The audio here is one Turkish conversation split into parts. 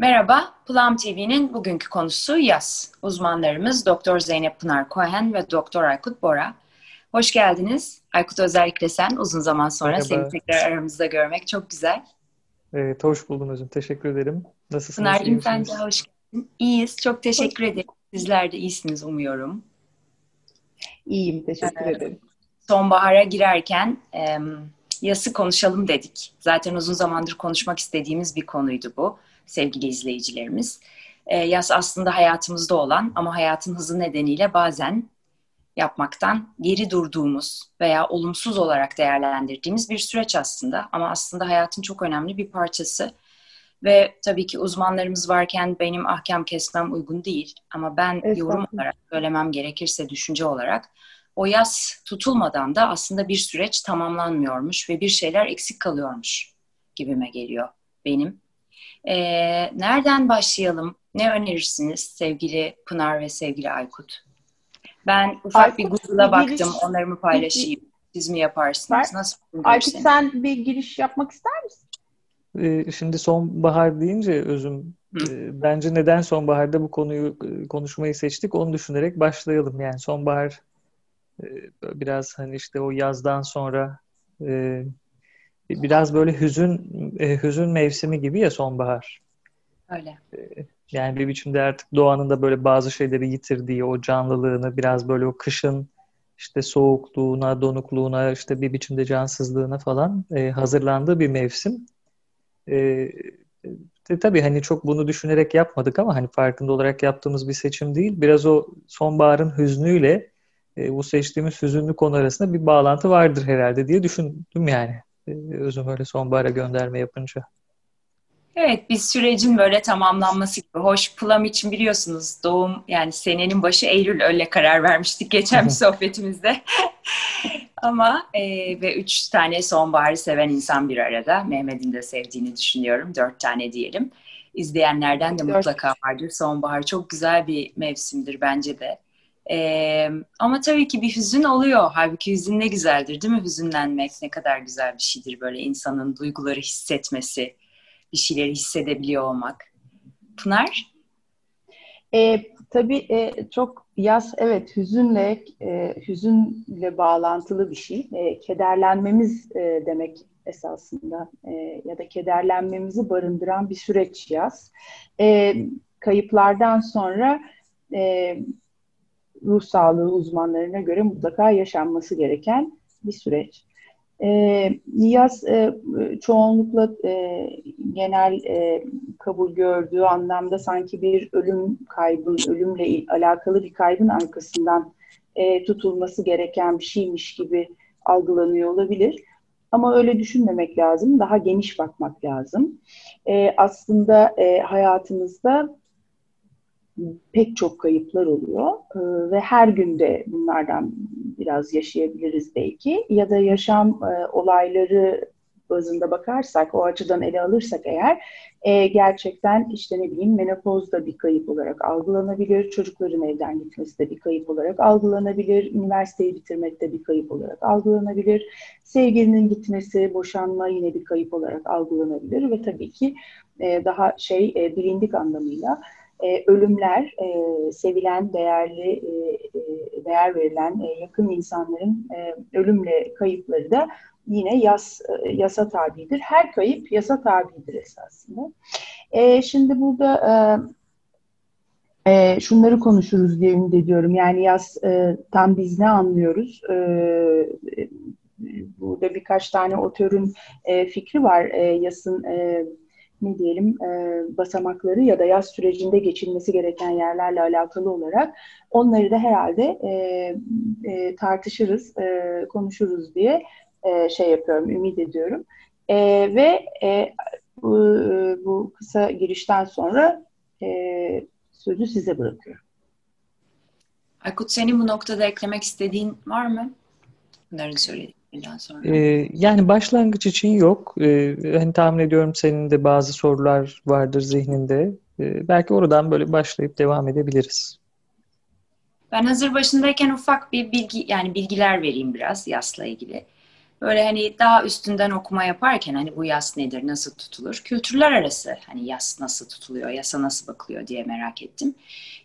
Merhaba, Plum TV'nin bugünkü konusu yaz. Uzmanlarımız Doktor Zeynep Pınar Kohen ve Doktor Aykut Bora. Hoş geldiniz. Aykut özellikle sen uzun zaman sonra Merhaba. seni tekrar aramızda görmek çok güzel. Evet, hoş buldum hocam. Teşekkür ederim. Nasılsınız? Pınar'cığım sen de hoş geldin. İyiyiz, çok teşekkür ederim. Sizler de iyisiniz umuyorum. İyiyim, teşekkür Evet. ederim. Sonbahara girerken em, yası konuşalım dedik. Zaten uzun zamandır konuşmak istediğimiz bir konuydu bu sevgili izleyicilerimiz. E, yaz aslında hayatımızda olan ama hayatın hızı nedeniyle bazen yapmaktan geri durduğumuz veya olumsuz olarak değerlendirdiğimiz bir süreç aslında. Ama aslında hayatın çok önemli bir parçası. Ve tabii ki uzmanlarımız varken benim ahkam kesmem uygun değil. Ama ben yorum Estağfurullah. olarak söylemem gerekirse düşünce olarak o yaz tutulmadan da aslında bir süreç tamamlanmıyormuş ve bir şeyler eksik kalıyormuş gibime geliyor benim. Ee, nereden başlayalım? Ne önerirsiniz sevgili Pınar ve sevgili Aykut? Ben ufak bir Aykut, Google'a bir baktım, giriş- onlarımı paylaşayım. Siz mi yaparsınız? Ben- Nasıl Aykut sen bir giriş yapmak ister misin? Ee, şimdi sonbahar deyince özüm Hı. e, bence neden sonbaharda bu konuyu e, konuşmayı seçtik onu düşünerek başlayalım. Yani sonbahar e, biraz hani işte o yazdan sonra e, biraz böyle hüzün e, hüzün mevsimi gibi ya sonbahar. Öyle. Yani bir biçimde artık doğanın da böyle bazı şeyleri yitirdiği o canlılığını biraz böyle o kışın işte soğukluğuna, donukluğuna, işte bir biçimde cansızlığına falan e, hazırlandığı bir mevsim. E, e, tabii hani çok bunu düşünerek yapmadık ama hani farkında olarak yaptığımız bir seçim değil. Biraz o sonbaharın hüznüyle e, bu seçtiğimiz hüzünlü konu arasında bir bağlantı vardır herhalde diye düşündüm yani. E, özüm öyle sonbahara gönderme yapınca. Evet, bir sürecin böyle tamamlanması gibi. Hoş Plum için biliyorsunuz doğum yani senenin başı Eylül öyle karar vermiştik geçen bir sohbetimizde. Ama e, ve üç tane sonbaharı seven insan bir arada. Mehmet'in de sevdiğini düşünüyorum. Dört tane diyelim. İzleyenlerden de mutlaka vardır. Sonbahar çok güzel bir mevsimdir bence de. E, ama tabii ki bir hüzün oluyor. Halbuki hüzün ne güzeldir değil mi? Hüzünlenmek ne kadar güzel bir şeydir böyle insanın duyguları hissetmesi bir şeyleri hissedebiliyor olmak. Pınar? E, tabii e, çok yaz evet hüzünle e, hüzünle bağlantılı bir şey. E, kederlenmemiz e, demek esasında e, ya da kederlenmemizi barındıran bir süreç yaz. E, kayıplardan sonra e, ruh sağlığı uzmanlarına göre mutlaka yaşanması gereken bir süreç. E, e, çoğunlukla e, genel e, kabul gördüğü anlamda sanki bir ölüm kaybı, ölümle alakalı bir kaybın arkasından e, tutulması gereken bir şeymiş gibi algılanıyor olabilir. Ama öyle düşünmemek lazım. Daha geniş bakmak lazım. E, aslında e, hayatımızda pek çok kayıplar oluyor. E, ve her günde bunlardan biraz yaşayabiliriz belki. Ya da yaşam e, olayları bazında bakarsak, o açıdan ele alırsak eğer e, gerçekten işte ne bileyim menopoz da bir kayıp olarak algılanabilir, çocukların evden gitmesi de bir kayıp olarak algılanabilir, üniversiteyi bitirmek de bir kayıp olarak algılanabilir, sevgilinin gitmesi, boşanma yine bir kayıp olarak algılanabilir ve tabii ki e, daha şey e, bilindik anlamıyla e, ölümler, e, sevilen, değerli, e, e, değer verilen e, yakın insanların e, ölümle kayıpları da yine yas, e, yasa tabidir. Her kayıp yasa tabidir esasında. E, şimdi burada e, e, şunları konuşuruz diye ümit ediyorum. Yani yaz e, tam biz ne anlıyoruz? E, e, burada birkaç tane otörün e, fikri var. E, yasın e, ne diyelim e, basamakları ya da yaz sürecinde geçilmesi gereken yerlerle alakalı olarak onları da herhalde e, e, tartışırız, e, konuşuruz diye e, şey yapıyorum, ümit ediyorum. E, ve e, bu, bu kısa girişten sonra e, sözü size bırakıyorum. Aykut senin bu noktada eklemek istediğin var mı? Bunların sonra. Ee, yani başlangıç için yok. Ee, hani tahmin ediyorum senin de bazı sorular vardır zihninde. Ee, belki oradan böyle başlayıp devam edebiliriz. Ben hazır başındayken ufak bir bilgi yani bilgiler vereyim biraz yasla ilgili. böyle hani daha üstünden okuma yaparken hani bu yas nedir, nasıl tutulur? Kültürler arası hani yas nasıl tutuluyor, yasa nasıl bakılıyor diye merak ettim.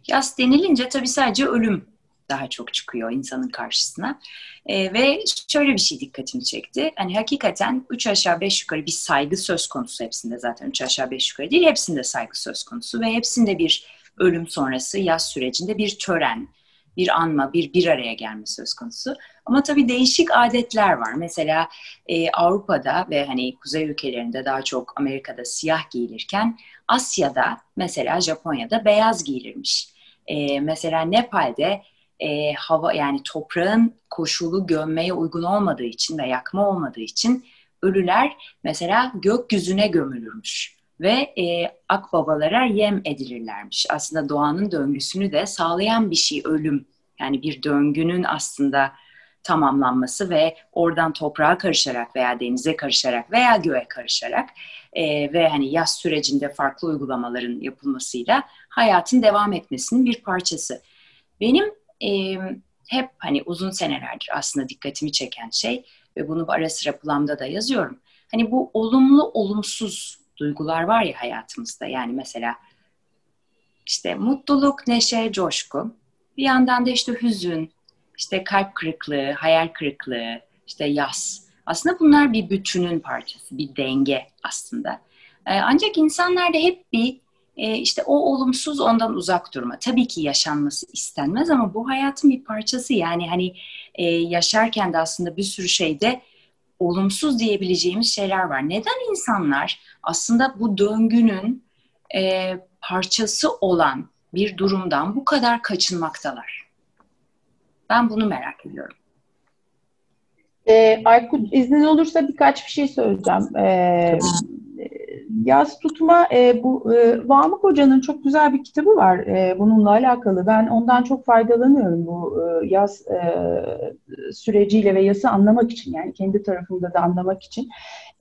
Yas denilince tabii sadece ölüm daha çok çıkıyor insanın karşısına. E, ve şöyle bir şey dikkatimi çekti. Hani hakikaten üç aşağı beş yukarı bir saygı söz konusu hepsinde zaten. Üç aşağı beş yukarı değil hepsinde saygı söz konusu ve hepsinde bir ölüm sonrası yaz sürecinde bir tören, bir anma, bir bir araya gelme söz konusu. Ama tabii değişik adetler var. Mesela e, Avrupa'da ve hani kuzey ülkelerinde daha çok Amerika'da siyah giyilirken Asya'da mesela Japonya'da beyaz giyilirmiş. E, mesela Nepal'de e, hava yani toprağın koşulu gömmeye uygun olmadığı için ve yakma olmadığı için ölüler mesela gökyüzüne gömülürmüş ve e, akbabalara yem edilirlermiş. Aslında doğanın döngüsünü de sağlayan bir şey ölüm. Yani bir döngünün aslında tamamlanması ve oradan toprağa karışarak veya denize karışarak veya göğe karışarak e, ve hani yaz sürecinde farklı uygulamaların yapılmasıyla hayatın devam etmesinin bir parçası. Benim e, hep hani uzun senelerdir aslında dikkatimi çeken şey ve bunu ara sıra Plam'da da yazıyorum. Hani bu olumlu olumsuz duygular var ya hayatımızda yani mesela işte mutluluk, neşe, coşku. Bir yandan da işte hüzün, işte kalp kırıklığı, hayal kırıklığı, işte yas. Aslında bunlar bir bütünün parçası, bir denge aslında. Ancak insanlarda hep bir e, işte o olumsuz ondan uzak durma. Tabii ki yaşanması istenmez ama bu hayatın bir parçası. Yani hani e, yaşarken de aslında bir sürü şeyde olumsuz diyebileceğimiz şeyler var. Neden insanlar aslında bu döngünün e, parçası olan bir durumdan bu kadar kaçınmaktalar? Ben bunu merak ediyorum. E, Aykut iznin olursa birkaç bir şey söyleyeceğim. E, yaz tutma e, bu e, Vamık Hoca'nın çok güzel bir kitabı var e, bununla alakalı. Ben ondan çok faydalanıyorum bu e, yaz e, süreciyle ve yası anlamak için yani kendi tarafımda da anlamak için.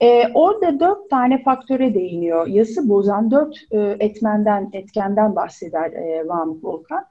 E, orada dört tane faktöre değiniyor. Yası bozan dört e, etmenden, etkenden bahseder e, Vamık Volkan.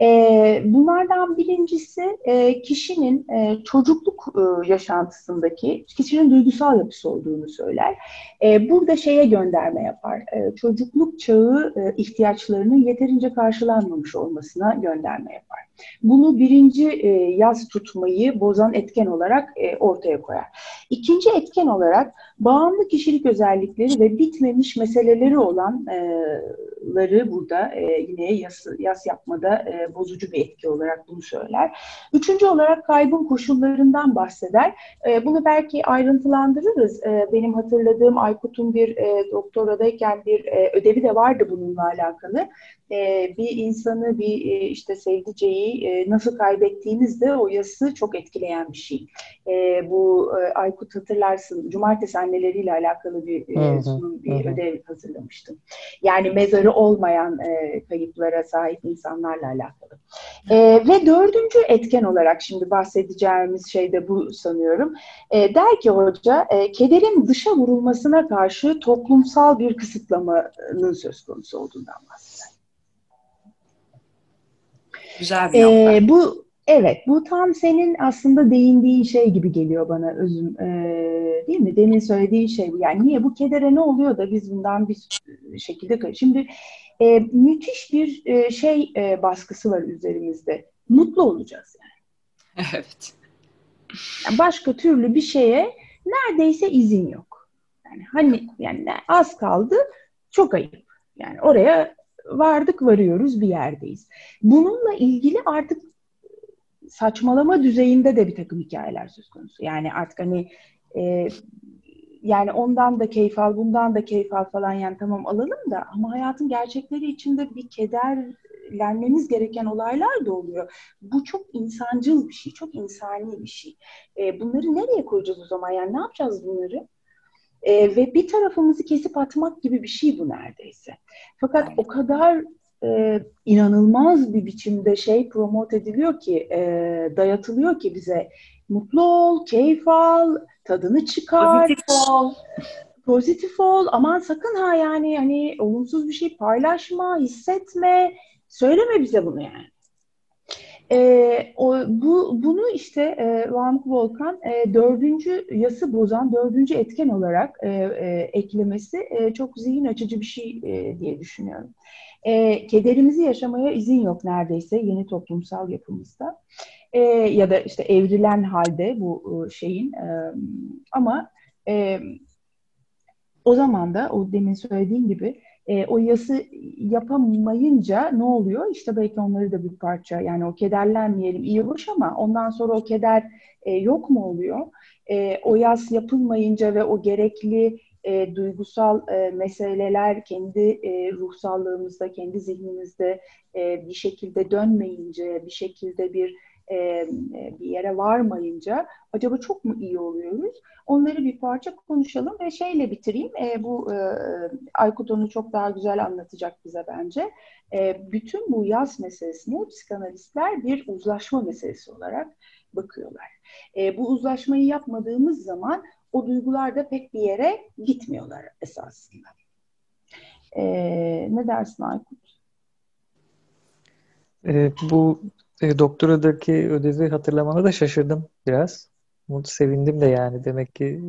E, bunlardan birincisi e, kişinin e, çocukluk e, yaşantısındaki, kişinin duygusal yapısı olduğunu söyler. E, burada şeye gönderme yapar. E, çocukluk çağı e, ihtiyaçlarının yeterince karşılanmamış olmasına gönderme yapar. Bunu birinci e, yaz tutmayı bozan etken olarak e, ortaya koyar. İkinci etken olarak bağımlı kişilik özellikleri ve bitmemiş meseleleri olanları e, burada e, yine yas, yas yapmada e, bozucu bir etki olarak bunu söyler. Üçüncü olarak kaybın koşullarından bahseder. Bunu belki ayrıntılandırırız. Benim hatırladığım Aykut'un bir doktoradayken bir ödevi de vardı bununla alakalı bir insanı, bir işte sevdiceği e, nasıl kaybettiğinizde o yası çok etkileyen bir şey. Bu Aykut hatırlarsın, cumartesi anneleriyle alakalı bir, e, sunum, bir hı. ödev hazırlamıştım. Yani mezarı olmayan e, kayıplara sahip insanlarla alakalı. E, ve dördüncü etken olarak şimdi bahsedeceğimiz şey de bu sanıyorum. E, der ki hoca, e, kederin dışa vurulmasına karşı toplumsal bir kısıtlamanın söz konusu olduğundan bahseder. Güzel bir ee, Bu Evet, bu tam senin aslında değindiğin şey gibi geliyor bana özüm, ee, değil mi? Demin söylediğin şey bu. Yani niye bu kedere ne oluyor da biz bundan bir şekilde... Şimdi e, müthiş bir e, şey e, baskısı var üzerimizde. Mutlu olacağız yani. Evet. Yani başka türlü bir şeye neredeyse izin yok. Yani hani yani az kaldı, çok ayıp. Yani oraya vardık varıyoruz bir yerdeyiz. Bununla ilgili artık saçmalama düzeyinde de bir takım hikayeler söz konusu. Yani artık hani e, yani ondan da keyif al, bundan da keyif al falan yani tamam alalım da ama hayatın gerçekleri içinde bir kederlenmemiz gereken olaylar da oluyor. Bu çok insancıl bir şey, çok insani bir şey. E, bunları nereye koyacağız o zaman? Yani ne yapacağız bunları? E, ve bir tarafımızı kesip atmak gibi bir şey bu neredeyse. Fakat o kadar e, inanılmaz bir biçimde şey promote ediliyor ki, e, dayatılıyor ki bize mutlu ol, keyif al, tadını çıkar. Pozitif ol. Pozitif ol. Aman sakın ha yani hani olumsuz bir şey paylaşma, hissetme. Söyleme bize bunu yani. E, o, bu bunu işte e, Van Volkan e, dördüncü yası bozan dördüncü etken olarak e, e, eklemesi e, çok zihin açıcı bir şey e, diye düşünüyorum. E, kederimizi yaşamaya izin yok neredeyse yeni toplumsal yapımızda. E, ya da işte evrilen halde bu e, şeyin e, ama e, o zaman da o demin söylediğim gibi e, o yası yapamayınca ne oluyor? İşte belki onları da bir parça yani o kederlenmeyelim iyi hoş ama ondan sonra o keder e, yok mu oluyor? E, o yas yapılmayınca ve o gerekli e, duygusal e, meseleler kendi e, ruhsallığımızda, kendi zihnimizde e, bir şekilde dönmeyince, bir şekilde bir e, bir yere varmayınca acaba çok mu iyi oluyoruz? Onları bir parça konuşalım ve şeyle bitireyim. E, bu e, Aykut onu çok daha güzel anlatacak bize bence. E, bütün bu yaz meselesini psikanalistler bir uzlaşma meselesi olarak bakıyorlar. E, bu uzlaşmayı yapmadığımız zaman o duygular da pek bir yere gitmiyorlar esasında. E, ne dersin Aykut? E, bu e, doktoradaki ödevi hatırlamana da şaşırdım biraz. Mutlu sevindim de yani. Demek ki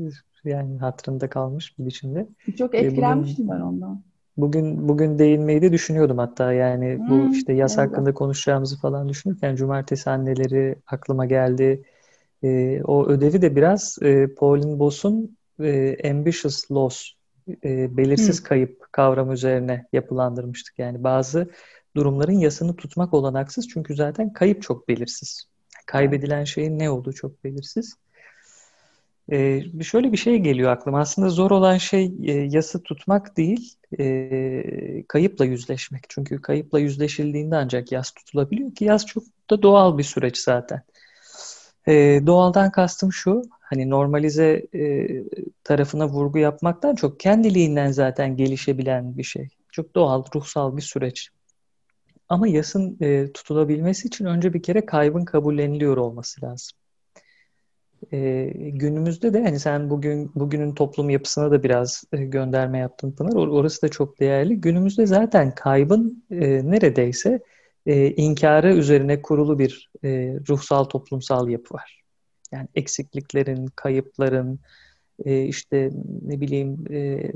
yani hatırında kalmış bir biçimde. Çok e, etkilenmiştim bugün, ben ondan. Bugün bugün değinmeyi de düşünüyordum hatta yani hmm, bu işte yaz evet. hakkında konuşacağımızı falan düşünürken cumartesi anneleri aklıma geldi. E, o ödevi de biraz e, Pauline Boss'un e, ambitious loss e, belirsiz hmm. kayıp kavramı üzerine yapılandırmıştık. Yani bazı durumların yasını tutmak olanaksız çünkü zaten kayıp çok belirsiz. Kaybedilen şeyin ne olduğu çok belirsiz. Ee, şöyle bir şey geliyor aklıma. Aslında zor olan şey e, yası tutmak değil, e, kayıpla yüzleşmek. Çünkü kayıpla yüzleşildiğinde ancak yas tutulabiliyor ki yas çok da doğal bir süreç zaten. E, doğaldan kastım şu, hani normalize e, tarafına vurgu yapmaktan çok kendiliğinden zaten gelişebilen bir şey. Çok doğal, ruhsal bir süreç. Ama yasın e, tutulabilmesi için önce bir kere kaybın kabulleniliyor olması lazım. E, günümüzde de hani sen bugün bugünün toplum yapısına da biraz e, gönderme yaptın Pınar. Or- orası da çok değerli. Günümüzde zaten kaybın e, neredeyse e, inkarı üzerine kurulu bir e, ruhsal toplumsal yapı var. Yani eksikliklerin, kayıpların, e, işte ne bileyim e,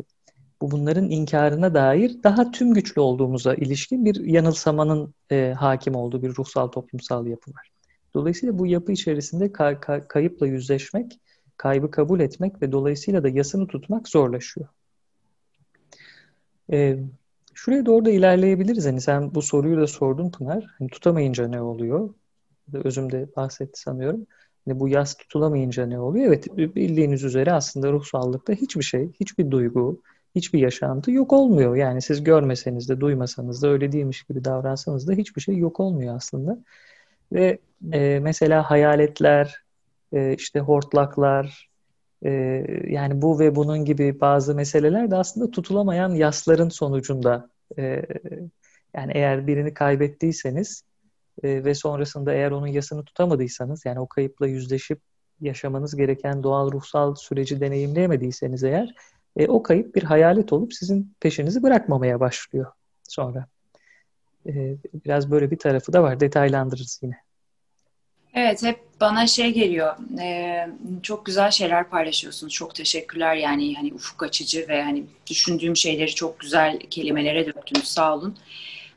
bu bunların inkarına dair daha tüm güçlü olduğumuza ilişkin bir yanılsamanın e, hakim olduğu bir ruhsal toplumsal yapı var. Dolayısıyla bu yapı içerisinde ka- ka- kayıpla yüzleşmek, kaybı kabul etmek ve dolayısıyla da yasını tutmak zorlaşıyor. E, şuraya doğru da ilerleyebiliriz. Hani sen bu soruyu da sordun Pınar. Hani tutamayınca ne oluyor? Özüm de bahsetti sanıyorum. Hani bu yas tutulamayınca ne oluyor? Evet bildiğiniz üzere aslında ruhsallıkta hiçbir şey, hiçbir duygu, hiçbir yaşantı yok olmuyor. Yani siz görmeseniz de, duymasanız da, öyle değilmiş gibi davransanız da hiçbir şey yok olmuyor aslında. Ve e, mesela hayaletler, e, işte hortlaklar, e, yani bu ve bunun gibi bazı meseleler de aslında tutulamayan yasların sonucunda. E, yani eğer birini kaybettiyseniz e, ve sonrasında eğer onun yasını tutamadıysanız, yani o kayıpla yüzleşip yaşamanız gereken doğal ruhsal süreci deneyimleyemediyseniz eğer e, o kayıp bir hayalet olup sizin peşinizi bırakmamaya başlıyor sonra. E, biraz böyle bir tarafı da var. Detaylandırırız yine. Evet hep bana şey geliyor. E, çok güzel şeyler paylaşıyorsunuz. Çok teşekkürler yani hani ufuk açıcı ve hani düşündüğüm şeyleri çok güzel kelimelere döktünüz. Sağ olun.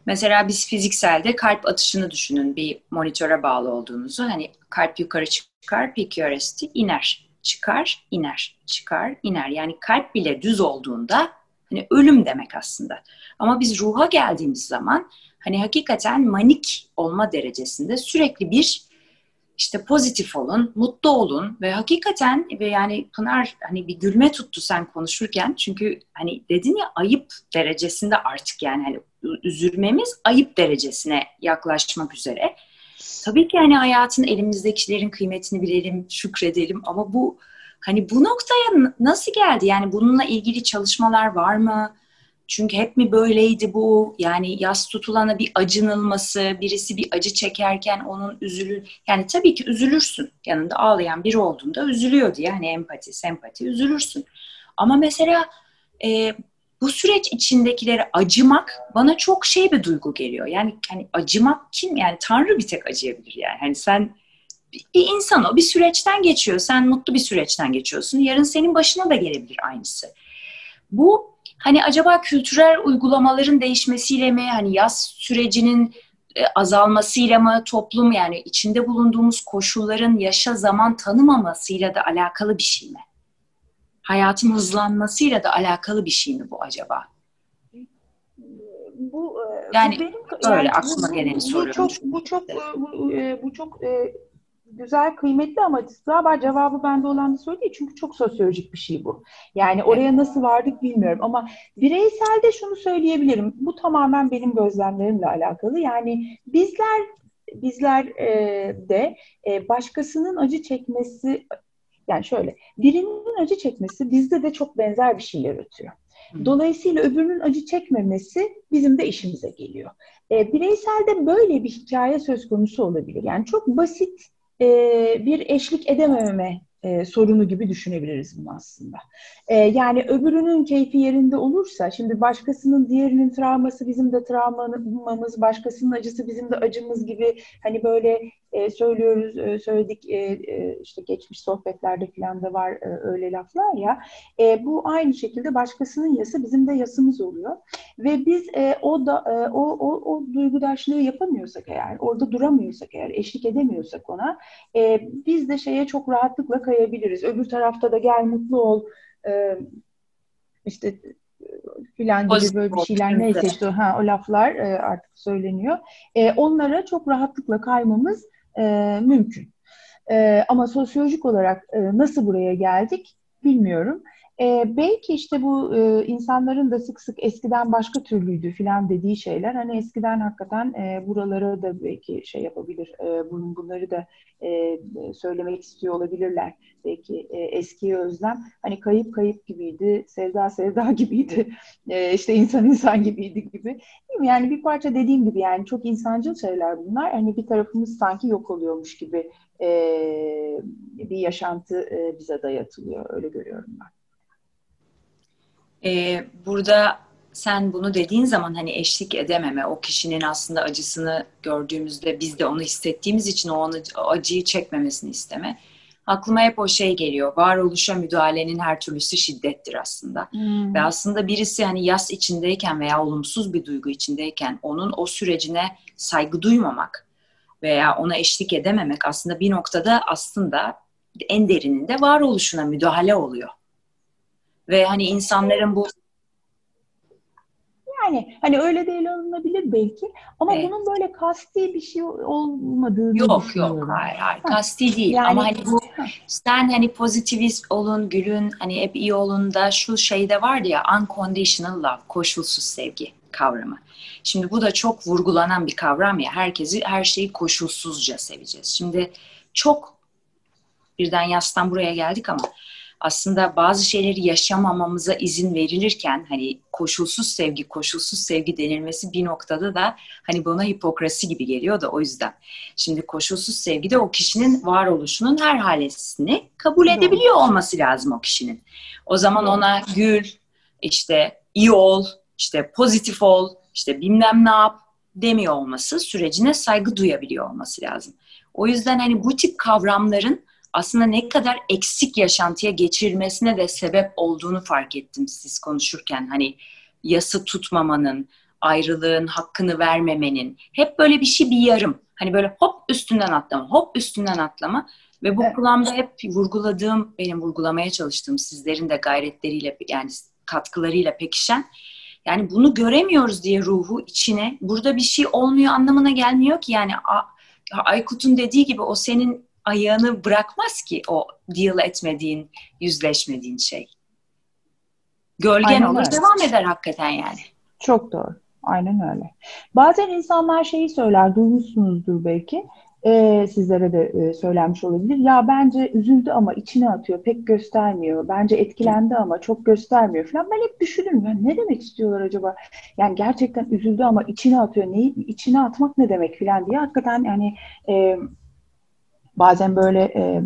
Mesela biz fizikselde kalp atışını düşünün. Bir monitöre bağlı olduğunuzu. Hani kalp yukarı çıkar, PQRST iner çıkar, iner, çıkar, iner. Yani kalp bile düz olduğunda hani ölüm demek aslında. Ama biz ruha geldiğimiz zaman hani hakikaten manik olma derecesinde sürekli bir işte pozitif olun, mutlu olun ve hakikaten ve yani Pınar hani bir gülme tuttu sen konuşurken çünkü hani dedin ya ayıp derecesinde artık yani hani üzülmemiz ayıp derecesine yaklaşmak üzere. Tabii ki hani hayatın elimizdekilerin kıymetini bilelim, şükredelim ama bu hani bu noktaya nasıl geldi? Yani bununla ilgili çalışmalar var mı? Çünkü hep mi böyleydi bu? Yani yas tutulana bir acınılması, birisi bir acı çekerken onun üzülür. Yani tabii ki üzülürsün. Yanında ağlayan biri olduğunda üzülüyor diye. Hani empati, sempati üzülürsün. Ama mesela e, bu süreç içindekileri acımak bana çok şey bir duygu geliyor. Yani hani acımak kim? Yani Tanrı bir tek acıyabilir yani. Hani sen bir insan o bir süreçten geçiyor. Sen mutlu bir süreçten geçiyorsun. Yarın senin başına da gelebilir aynısı. Bu hani acaba kültürel uygulamaların değişmesiyle mi hani yaz sürecinin e, azalmasıyla mı toplum yani içinde bulunduğumuz koşulların yaşa zaman tanımamasıyla da alakalı bir şey mi? Hayatın hızlanmasıyla da alakalı bir şey mi bu acaba? Bu e, yani bu benim, öyle yani aklıma bu, geleni soruyorum. Bu çok bu çok bu, e, bu çok güzel, kıymetli ama galiba cevabı bende olan bir soru değil. Çünkü çok sosyolojik bir şey bu. Yani oraya nasıl vardık bilmiyorum ama bireyselde şunu söyleyebilirim. Bu tamamen benim gözlemlerimle alakalı. Yani bizler bizler e, de e, başkasının acı çekmesi yani şöyle birinin acı çekmesi bizde de çok benzer bir şey yaratıyor. Dolayısıyla öbürünün acı çekmemesi bizim de işimize geliyor. E, bireyselde böyle bir hikaye söz konusu olabilir. Yani çok basit e, bir eşlik edememe e, sorunu gibi düşünebiliriz bunu aslında. E, yani öbürünün keyfi yerinde olursa, şimdi başkasının diğerinin travması bizim de travmamız, başkasının acısı bizim de acımız gibi hani böyle e, söylüyoruz, e, söyledik e, e, işte geçmiş sohbetlerde falan da var e, öyle laflar ya. E, bu aynı şekilde başkasının yası bizim de yasımız oluyor ve biz e, o da e, o, o o duygudaşlığı yapamıyorsak eğer, orada duramıyorsak eğer, eşlik edemiyorsak ona, e, biz de şeye çok rahatlıkla kayabiliriz. Öbür tarafta da gel mutlu ol. E, işte filan gibi böyle bir şeyler neyse işte ha, o laflar e, artık söyleniyor. E, onlara çok rahatlıkla kaymamız e, mümkün. E, ama sosyolojik olarak e, nasıl buraya geldik bilmiyorum. E, belki işte bu e, insanların da sık sık eskiden başka türlüydü filan dediği şeyler. Hani eskiden hakikaten e, buralara da belki şey yapabilir e, bun, bunları da e, söylemek istiyor olabilirler. Belki e, eskiye özlem hani kayıp kayıp gibiydi sevda sevda gibiydi e, işte insan insan gibiydi gibi. Değil mi? Yani bir parça dediğim gibi yani çok insancıl şeyler bunlar. Hani bir tarafımız sanki yok oluyormuş gibi e, bir yaşantı e, bize dayatılıyor. Öyle görüyorum ben. Ee, burada sen bunu dediğin zaman hani eşlik edememe, o kişinin aslında acısını gördüğümüzde biz de onu hissettiğimiz için o, onu, o acıyı çekmemesini isteme. Aklıma hep o şey geliyor. Varoluşa müdahalenin her türlüsü şiddettir aslında. Hmm. Ve aslında birisi hani yas içindeyken veya olumsuz bir duygu içindeyken onun o sürecine saygı duymamak veya ona eşlik edememek aslında bir noktada aslında en derininde varoluşuna müdahale oluyor. Ve hani insanların bu yani hani öyle değil alınabilir belki ama evet. bunun böyle kasti bir şey olmadığını Yok yok hayır hayır kasti değil yani, ama hani bu sen hani pozitivist olun gülün hani hep iyi olun da şu şeyde vardı ya unconditional love koşulsuz sevgi kavramı. Şimdi bu da çok vurgulanan bir kavram ya herkesi her şeyi koşulsuzca seveceğiz. Şimdi çok birden yastan buraya geldik ama aslında bazı şeyleri yaşamamamıza izin verilirken hani koşulsuz sevgi, koşulsuz sevgi denilmesi bir noktada da hani bana hipokrasi gibi geliyor da o yüzden. Şimdi koşulsuz sevgi de o kişinin varoluşunun her halesini kabul edebiliyor olması lazım o kişinin. O zaman ona gül, işte iyi ol, işte pozitif ol, işte bilmem ne yap demiyor olması sürecine saygı duyabiliyor olması lazım. O yüzden hani bu tip kavramların aslında ne kadar eksik yaşantıya geçirmesine de sebep olduğunu fark ettim siz konuşurken. Hani yası tutmamanın, ayrılığın hakkını vermemenin, hep böyle bir şey bir yarım. Hani böyle hop üstünden atlama, hop üstünden atlama. Ve bu evet. kulağımda hep vurguladığım, benim vurgulamaya çalıştığım sizlerin de gayretleriyle yani katkılarıyla pekişen yani bunu göremiyoruz diye ruhu içine burada bir şey olmuyor anlamına gelmiyor ki yani Aykut'un dediği gibi o senin ayağını bırakmaz ki o deal etmediğin, yüzleşmediğin şey. Gölgen Aynen olur, öyle. devam eder hakikaten yani. Çok doğru. Aynen öyle. Bazen insanlar şeyi söyler, duymuşsunuzdur belki. E, sizlere de e, söylenmiş olabilir. Ya bence üzüldü ama içine atıyor, pek göstermiyor. Bence etkilendi ama çok göstermiyor falan. Ben hep düşünürüm ya ne demek istiyorlar acaba? Yani gerçekten üzüldü ama içine atıyor. Neyi içine atmak ne demek falan diye. Hakikaten yani e, bazen böyle e,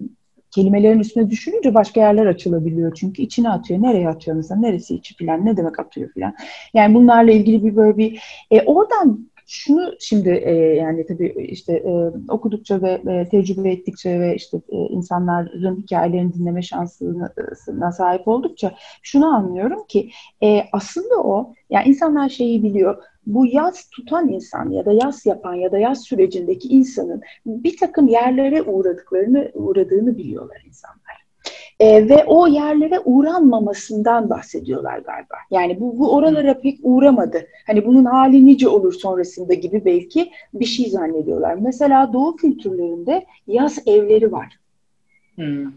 kelimelerin üstüne düşününce başka yerler açılabiliyor. Çünkü içine atıyor. Nereye atıyor mesela? Neresi içi filan? Ne demek atıyor filan? Yani bunlarla ilgili bir böyle bir e, oradan şunu şimdi e, yani tabii işte e, okudukça ve e, tecrübe ettikçe ve işte e, insanların hikayelerini dinleme şansına sahip oldukça şunu anlıyorum ki e, aslında o yani insanlar şeyi biliyor bu yaz tutan insan ya da yaz yapan ya da yaz sürecindeki insanın bir takım yerlere uğradıklarını uğradığını biliyorlar insanlar. E, ve o yerlere uğranmamasından bahsediyorlar galiba. Yani bu, bu oralara pek uğramadı. Hani bunun hali nice olur sonrasında gibi belki bir şey zannediyorlar. Mesela Doğu kültürlerinde yaz evleri var. Hmm.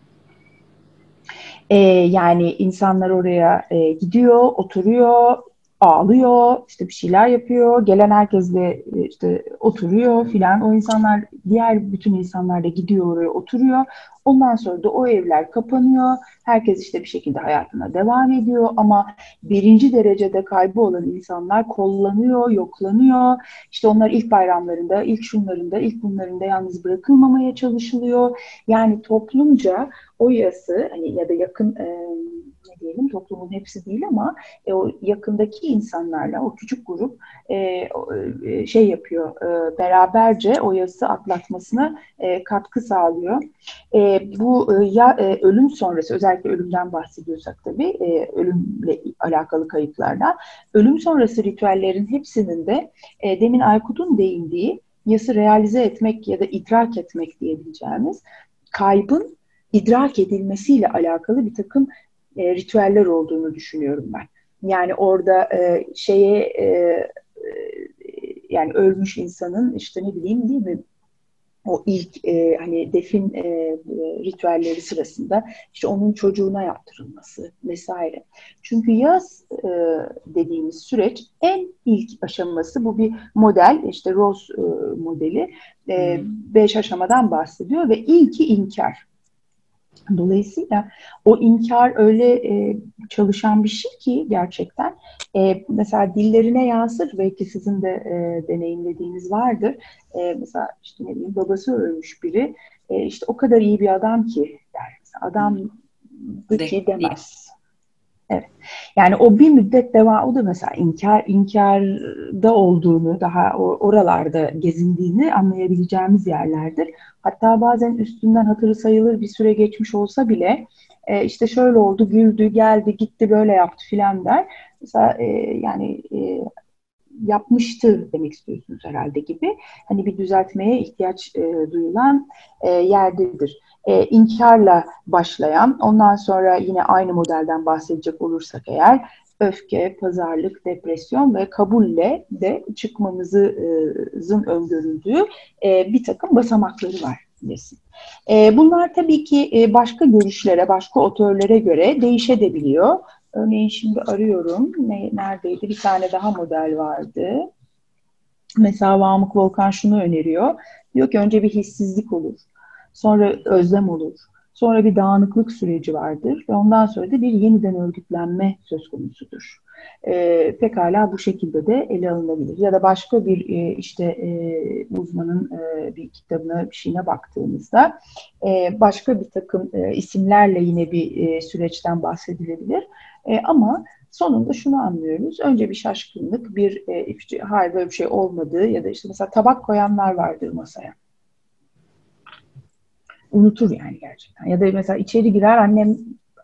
E, yani insanlar oraya e, gidiyor, oturuyor, ağlıyor, işte bir şeyler yapıyor, gelen herkes de e, işte oturuyor filan. O insanlar, diğer bütün insanlar da gidiyor oraya oturuyor. Ondan sonra da o evler kapanıyor. Herkes işte bir şekilde hayatına devam ediyor ama birinci derecede kaybı olan insanlar kollanıyor, yoklanıyor. İşte onlar ilk bayramlarında, ilk şunlarında, ilk bunlarında yalnız bırakılmamaya çalışılıyor. Yani toplumca o yası hani ya da yakın e, diyelim toplumun hepsi değil ama e, o yakındaki insanlarla o küçük grup e, e, şey yapıyor e, beraberce o yası atlatmasına e, katkı sağlıyor. E, bu e, ya e, ölüm sonrası özellikle ölümden bahsediyorsak tabii e, ölümle alakalı kayıplarda ölüm sonrası ritüellerin hepsinin de e, demin Aykut'un değindiği yası realize etmek ya da idrak etmek diyebileceğimiz kaybın idrak edilmesiyle alakalı bir takım e, ritüeller olduğunu düşünüyorum ben. Yani orada e, şeye e, e, yani ölmüş insanın işte ne bileyim değil mi o ilk e, hani defin e, ritüelleri sırasında işte onun çocuğuna yaptırılması vesaire. Çünkü yaz e, dediğimiz süreç en ilk aşaması bu bir model işte Rose e, modeli e, hmm. beş aşamadan bahsediyor ve ilki inkar. Dolayısıyla o inkar öyle e, çalışan bir şey ki gerçekten e, mesela dillerine yansır belki sizin de e, deneyimlediğiniz vardır. E, mesela işte ne bileyim babası ölmüş biri e, işte o kadar iyi bir adam ki der. Mesela adam ki demez. Evet. Yani o bir müddet devam, o da mesela inkar, inkarda olduğunu, daha oralarda gezindiğini anlayabileceğimiz yerlerdir. Hatta bazen üstünden hatırı sayılır bir süre geçmiş olsa bile e, işte şöyle oldu, güldü, geldi, gitti, böyle yaptı filan der. Mesela e, yani e, yapmıştı demek istiyorsunuz herhalde gibi. Hani bir düzeltmeye ihtiyaç e, duyulan e, yerdedir e, inkarla başlayan, ondan sonra yine aynı modelden bahsedecek olursak eğer öfke, pazarlık, depresyon ve kabulle de çıkmamızın öngörüldüğü e, bir takım basamakları var desin. E, bunlar tabii ki e, başka görüşlere, başka otörlere göre değişebiliyor. Örneğin şimdi arıyorum. Ne, neredeydi? Bir tane daha model vardı. Mesela Vamık Volkan şunu öneriyor. Diyor ki önce bir hissizlik olur. Sonra özlem olur. Sonra bir dağınıklık süreci vardır ve ondan sonra da bir yeniden örgütlenme söz konusudur. E, pekala bu şekilde de ele alınabilir. Ya da başka bir e, işte e, uzmanın e, bir kitabına bir şeyine baktığımızda e, başka bir takım e, isimlerle yine bir e, süreçten bahsedilebilir. E, ama sonunda şunu anlıyoruz. Önce bir şaşkınlık, bir e, hayır böyle bir şey olmadığı ya da işte mesela tabak koyanlar vardır masaya unutur yani gerçekten. Ya da mesela içeri girer annem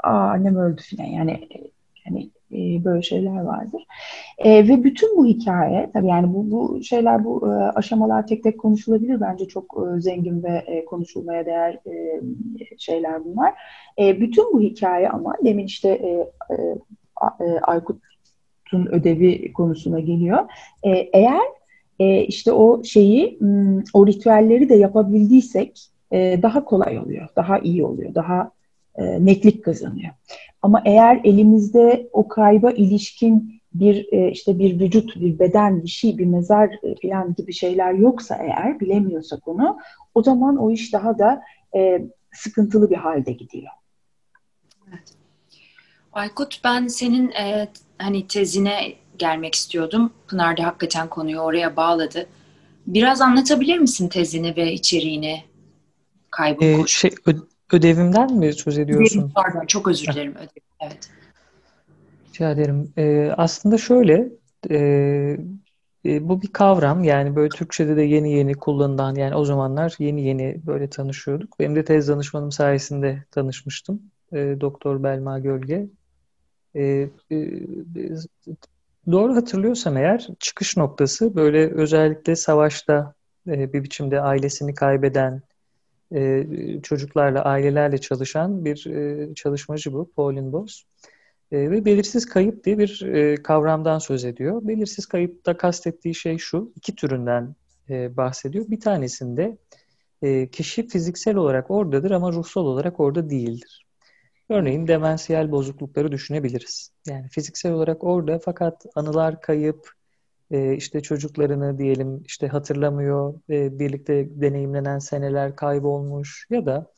aa annem öldü filan yani yani e, böyle şeyler vardır. E, ve bütün bu hikaye tabii yani bu, bu şeyler bu e, aşamalar tek tek konuşulabilir bence çok e, zengin ve e, konuşulmaya değer e, şeyler bunlar. E, bütün bu hikaye ama demin işte e, e, e Aykut'un ödevi konusuna geliyor. E, eğer e, işte o şeyi o ritüelleri de yapabildiysek e, daha kolay oluyor, daha iyi oluyor, daha e, netlik kazanıyor. Ama eğer elimizde o kayba ilişkin bir e, işte bir vücut, bir beden, bir şey, bir mezar e, falan gibi şeyler yoksa eğer bilemiyorsak onu, o zaman o iş daha da e, sıkıntılı bir halde gidiyor. Evet. Aykut ben senin e, hani tezine gelmek istiyordum. Pınar da hakikaten konuyu oraya bağladı. Biraz anlatabilir misin tezini ve içeriğini? kaybı ee, şey, ödevimden mi söz ediyorsun? Ödevim, pardon çok özür dilerim. Ödevim, evet. Rica ederim. Ee, aslında şöyle e, e, bu bir kavram yani böyle Türkçe'de de yeni yeni kullanılan yani o zamanlar yeni yeni böyle tanışıyorduk. Benim de tez danışmanım sayesinde tanışmıştım. E, Doktor Belma Gölge. E, e, doğru hatırlıyorsam eğer çıkış noktası böyle özellikle savaşta e, bir biçimde ailesini kaybeden e, çocuklarla, ailelerle çalışan bir e, çalışmacı bu, Pauline Boss. E, ve belirsiz kayıp diye bir e, kavramdan söz ediyor. Belirsiz kayıpta kastettiği şey şu, iki türünden e, bahsediyor. Bir tanesinde e, kişi fiziksel olarak oradadır ama ruhsal olarak orada değildir. Örneğin demensiyel bozuklukları düşünebiliriz. Yani fiziksel olarak orada fakat anılar kayıp, e, işte çocuklarını diyelim işte hatırlamıyor, e, birlikte deneyimlenen seneler kaybolmuş ya da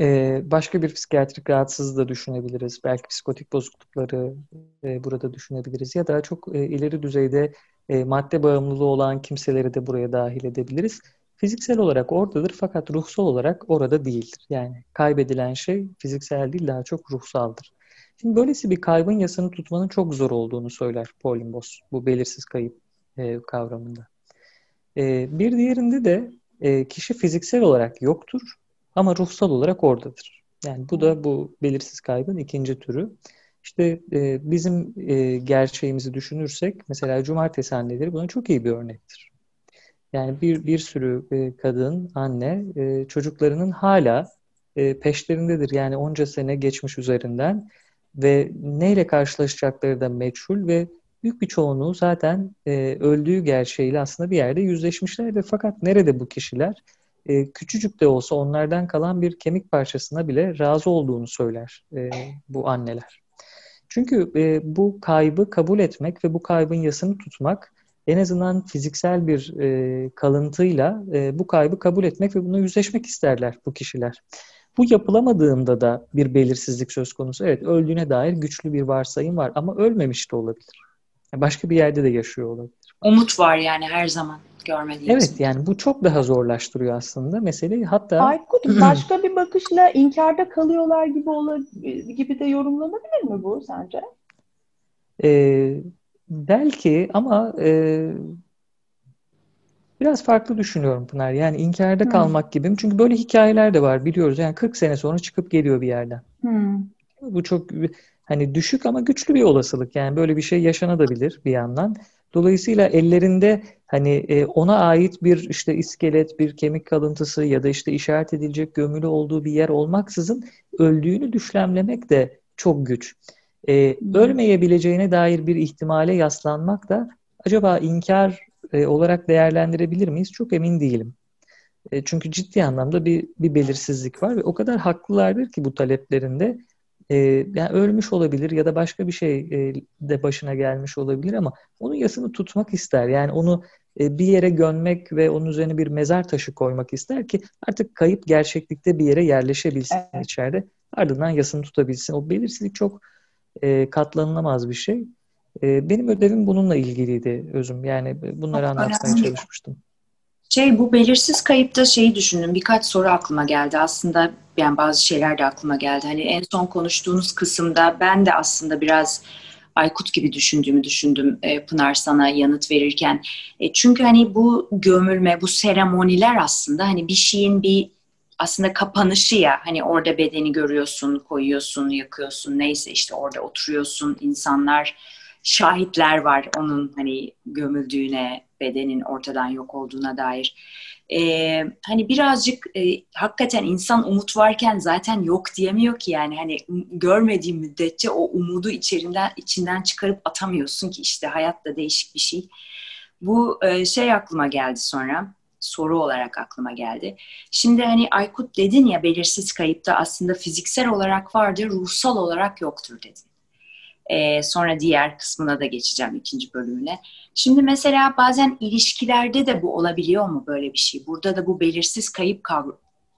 ee, başka bir psikiyatrik rahatsızlığı da düşünebiliriz. Belki psikotik bozuklukları e, burada düşünebiliriz. Ya da çok e, ileri düzeyde e, madde bağımlılığı olan kimseleri de buraya dahil edebiliriz. Fiziksel olarak oradadır fakat ruhsal olarak orada değildir. Yani kaybedilen şey fiziksel değil daha çok ruhsaldır. Şimdi böylesi bir kaybın yasını tutmanın çok zor olduğunu söyler Pauline Boss bu belirsiz kayıp e, kavramında. E, bir diğerinde de e, kişi fiziksel olarak yoktur ama ruhsal olarak oradadır. Yani bu da bu belirsiz kaybın ikinci türü. İşte e, bizim e, gerçeğimizi düşünürsek mesela cumartesi anneleri buna çok iyi bir örnektir. Yani bir bir sürü e, kadın, anne e, çocuklarının hala e, peşlerindedir. Yani onca sene geçmiş üzerinden ve neyle karşılaşacakları da meçhul ve büyük bir çoğunluğu zaten e, öldüğü gerçeğiyle aslında bir yerde yüzleşmişler ve fakat nerede bu kişiler? e, küçücük de olsa onlardan kalan bir kemik parçasına bile razı olduğunu söyler e, bu anneler. Çünkü e, bu kaybı kabul etmek ve bu kaybın yasını tutmak en azından fiziksel bir e, kalıntıyla e, bu kaybı kabul etmek ve bunu yüzleşmek isterler bu kişiler. Bu yapılamadığında da bir belirsizlik söz konusu. Evet öldüğüne dair güçlü bir varsayım var ama ölmemiş de olabilir. Başka bir yerde de yaşıyor olabilir. Umut var yani her zaman görmediğimiz. Evet yani bu çok daha zorlaştırıyor aslında meseleyi. Hatta Aykut başka bir bakışla inkarda kalıyorlar gibi olur gibi de yorumlanabilir mi bu sence? Ee, belki ama e, biraz farklı düşünüyorum Pınar. Yani inkarda hmm. kalmak gibi. Çünkü böyle hikayeler de var biliyoruz. Yani 40 sene sonra çıkıp geliyor bir yerden. Hmm. Bu çok hani düşük ama güçlü bir olasılık. Yani böyle bir şey yaşanabilir bir yandan. Dolayısıyla ellerinde hani e, ona ait bir işte iskelet, bir kemik kalıntısı ya da işte işaret edilecek gömülü olduğu bir yer olmaksızın öldüğünü düşlemlemek de çok güç. E, ölmeyebileceğine dair bir ihtimale yaslanmak da acaba inkar e, olarak değerlendirebilir miyiz? Çok emin değilim. E, çünkü ciddi anlamda bir, bir belirsizlik var ve o kadar haklılardır ki bu taleplerinde e, yani ölmüş olabilir ya da başka bir şey e, de başına gelmiş olabilir ama onun yasını tutmak ister. Yani onu e, bir yere gömmek ve onun üzerine bir mezar taşı koymak ister ki artık kayıp gerçeklikte bir yere yerleşebilsin evet. içeride. Ardından yasını tutabilsin. O belirsizlik çok e, katlanılamaz bir şey. E, benim ödevim bununla ilgiliydi özüm. Yani bunları çok anlatmaya önemli. çalışmıştım. Şey bu belirsiz kayıpta şeyi düşündüm. Birkaç soru aklıma geldi. Aslında yani bazı şeyler de aklıma geldi. Hani en son konuştuğunuz kısımda ben de aslında biraz Aykut gibi düşündüğümü düşündüm e, Pınar sana yanıt verirken. E, çünkü hani bu gömülme, bu seremoniler aslında hani bir şeyin bir aslında kapanışı ya hani orada bedeni görüyorsun, koyuyorsun, yakıyorsun neyse işte orada oturuyorsun insanlar şahitler var onun hani gömüldüğüne, bedenin ortadan yok olduğuna dair. Ee, hani birazcık e, hakikaten insan umut varken zaten yok diyemiyor ki yani hani görmediğim müddetçe o umudu içerinden içinden çıkarıp atamıyorsun ki işte hayat da değişik bir şey. Bu e, şey aklıma geldi sonra soru olarak aklıma geldi. Şimdi hani Aykut dedin ya belirsiz kayıpta aslında fiziksel olarak vardır, ruhsal olarak yoktur dedin. E, sonra diğer kısmına da geçeceğim ikinci bölümüne. Şimdi mesela bazen ilişkilerde de bu olabiliyor mu böyle bir şey? Burada da bu belirsiz kayıp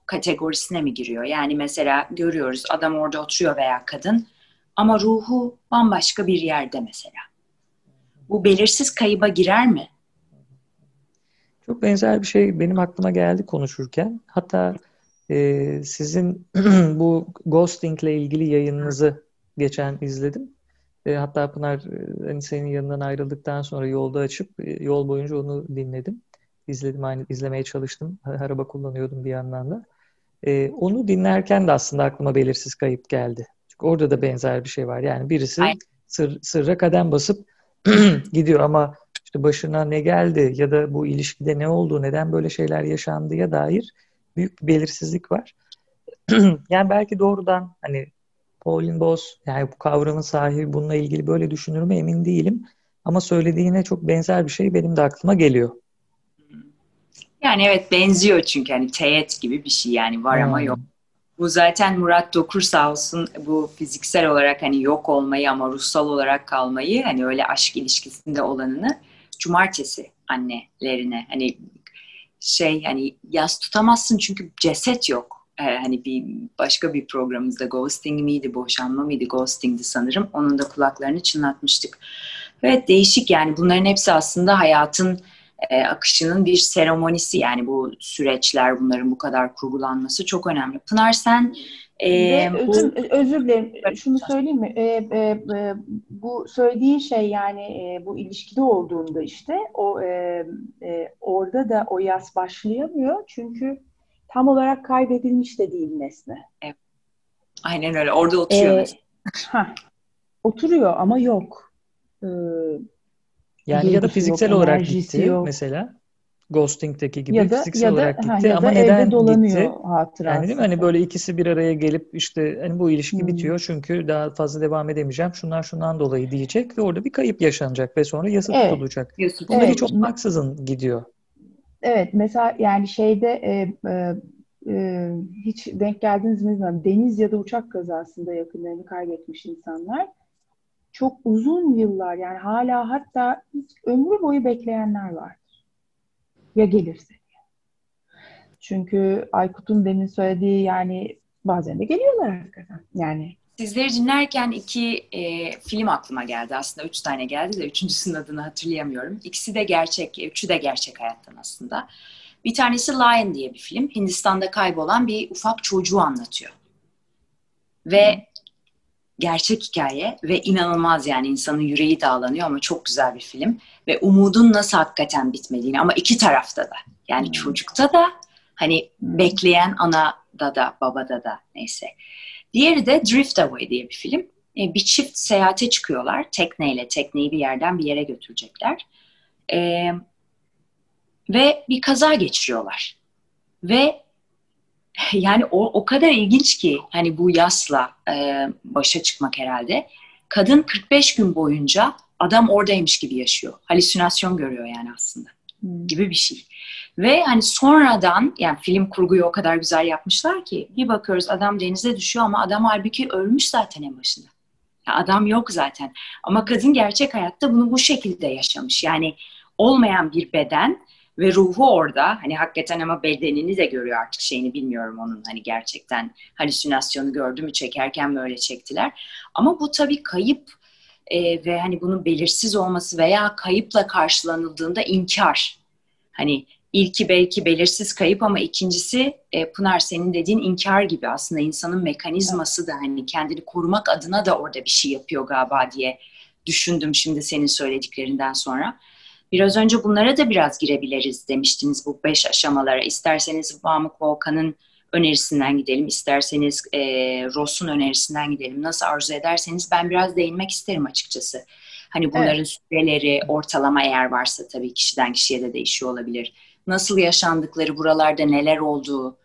kategorisine mi giriyor? Yani mesela görüyoruz adam orada oturuyor veya kadın ama ruhu bambaşka bir yerde mesela. Bu belirsiz kayıba girer mi? Çok benzer bir şey benim aklıma geldi konuşurken. Hatta Ee, sizin bu ghosting ile ilgili yayınınızı geçen izledim. E, hatta Pınar e, hani senin yanından ayrıldıktan sonra yolda açıp e, yol boyunca onu dinledim. İzledim aynı izlemeye çalıştım. Araba kullanıyordum bir yandan da. E, onu dinlerken de aslında aklıma belirsiz kayıp geldi. Çünkü orada da benzer bir şey var. Yani birisi sır, sırra kadem basıp gidiyor ama işte başına ne geldi ya da bu ilişkide ne oldu, neden böyle şeyler yaşandıya dair büyük bir belirsizlik var. yani belki doğrudan hani Pauline Boss yani bu kavramın sahibi bununla ilgili böyle düşünür mü emin değilim. Ama söylediğine çok benzer bir şey benim de aklıma geliyor. Yani evet benziyor çünkü hani teğet gibi bir şey yani var hmm. ama yok. Bu zaten Murat Dokur sağ olsun bu fiziksel olarak hani yok olmayı ama ruhsal olarak kalmayı hani öyle aşk ilişkisinde olanını cumartesi annelerine hani şey hani yaz tutamazsın çünkü ceset yok. Ee, hani bir başka bir programımızda ghosting miydi, boşanma mıydı, ghostingdi sanırım. Onun da kulaklarını çınlatmıştık. Evet değişik yani bunların hepsi aslında hayatın e, akışının bir seremonisi yani bu süreçler bunların bu kadar kurgulanması çok önemli. Pınar sen e, özür, özür dilerim. Şunu söyleyeyim mi? E, e, e, bu söylediğin şey yani e, bu ilişkide olduğunda işte o e, e, orada da o yaz başlayamıyor çünkü tam olarak kaybedilmiş de değil nesne. Evet. Aynen öyle. Orada oturuyor. Ee, heh, oturuyor ama yok. Ee, yani ya da fiziksel yok, olarak gitti yok. mesela. Ghosting'deki gibi ya da, fiziksel ya da, olarak gitti ha, ya ama da neden gitti? Hatırası. Yani değil mi? Hani böyle ikisi bir araya gelip işte hani bu ilişki hmm. bitiyor çünkü daha fazla devam edemeyeceğim. Şunlar şundan dolayı diyecek ve orada bir kayıp yaşanacak ve sonra yasa evet. tutulacak. Bunlar evet. hiç olmaksızın gidiyor. Evet mesela yani şeyde e, e, e, hiç denk geldiniz mi bilmiyorum. Deniz ya da uçak kazasında yakınlarını kaybetmiş insanlar çok uzun yıllar yani hala hatta ömrü boyu bekleyenler vardır. Ya gelirse. Çünkü Aykut'un demin söylediği yani bazen de geliyorlar hakikaten. Yani Sizleri dinlerken iki e, film aklıma geldi. Aslında üç tane geldi de üçüncüsünün adını hatırlayamıyorum. İkisi de gerçek, üçü de gerçek hayattan aslında. Bir tanesi Lion diye bir film. Hindistan'da kaybolan bir ufak çocuğu anlatıyor. Ve gerçek hikaye ve inanılmaz yani insanın yüreği dağlanıyor ama çok güzel bir film. Ve umudun nasıl hakikaten bitmediğini ama iki tarafta da. Yani hmm. çocukta da hani hmm. bekleyen ana da da babada da neyse. Diğeri de Drift Away diye bir film. E, bir çift seyahate çıkıyorlar tekneyle. Tekneyi bir yerden bir yere götürecekler. E, ve bir kaza geçiriyorlar. Ve yani o, o kadar ilginç ki hani bu yasla e, başa çıkmak herhalde. Kadın 45 gün boyunca adam oradaymış gibi yaşıyor. Halüsinasyon görüyor yani aslında. Gibi bir şey. Ve hani sonradan yani film kurguyu o kadar güzel yapmışlar ki bir bakıyoruz adam denize düşüyor ama adam halbuki ölmüş zaten en başında. Yani adam yok zaten. Ama kadın gerçek hayatta bunu bu şekilde yaşamış. Yani olmayan bir beden ve ruhu orada hani hakikaten ama bedenini de görüyor artık şeyini bilmiyorum onun hani gerçekten halüsinasyonu gördü mü çekerken böyle çektiler. Ama bu tabii kayıp e, ve hani bunun belirsiz olması veya kayıpla karşılanıldığında inkar. Hani ilki belki belirsiz kayıp ama ikincisi e, Pınar senin dediğin inkar gibi aslında insanın mekanizması da hani kendini korumak adına da orada bir şey yapıyor galiba diye düşündüm şimdi senin söylediklerinden sonra. Biraz önce bunlara da biraz girebiliriz demiştiniz bu beş aşamalara. İsterseniz Pamuk Volkan'ın önerisinden gidelim, isterseniz e, Ross'un önerisinden gidelim. Nasıl arzu ederseniz ben biraz değinmek isterim açıkçası. Hani bunların evet. süreleri, ortalama eğer varsa tabii kişiden kişiye de değişiyor olabilir. Nasıl yaşandıkları, buralarda neler olduğu,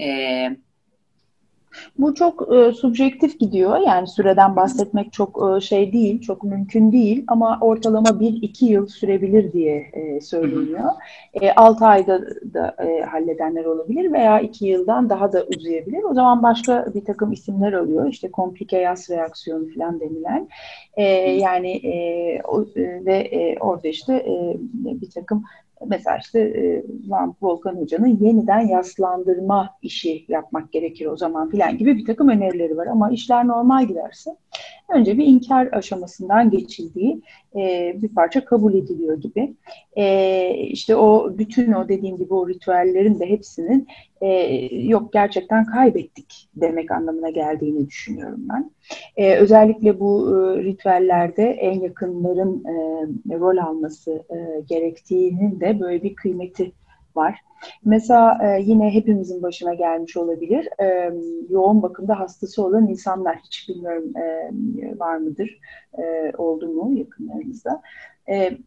e, bu çok e, subjektif gidiyor. Yani süreden bahsetmek çok e, şey değil, çok mümkün değil. Ama ortalama 1-2 yıl sürebilir diye e, söyleniyor. E, 6 ayda da e, halledenler olabilir veya 2 yıldan daha da uzayabilir. O zaman başka bir takım isimler alıyor. İşte komplike yas reaksiyonu falan denilen. E, yani e, o, e, ve e, orada işte e, bir takım mesela işte e, Volkan Hoca'nın yeniden yaslandırma işi yapmak gerekir o zaman filan gibi bir takım önerileri var. Ama işler normal giderse önce bir inkar aşamasından geçildiği e, bir parça kabul ediliyor gibi. E, işte o bütün o dediğim gibi o ritüellerin de hepsinin e, yok gerçekten kaybettik demek anlamına geldiğini düşünüyorum ben. E, özellikle bu e, ritüellerde en yakınların e, rol alması e, gerektiğinin de böyle bir kıymeti var. Mesela e, yine hepimizin başına gelmiş olabilir. E, yoğun bakımda hastası olan insanlar hiç bilmiyorum e, var mıdır, e, oldu mu yakınlarınızda. E,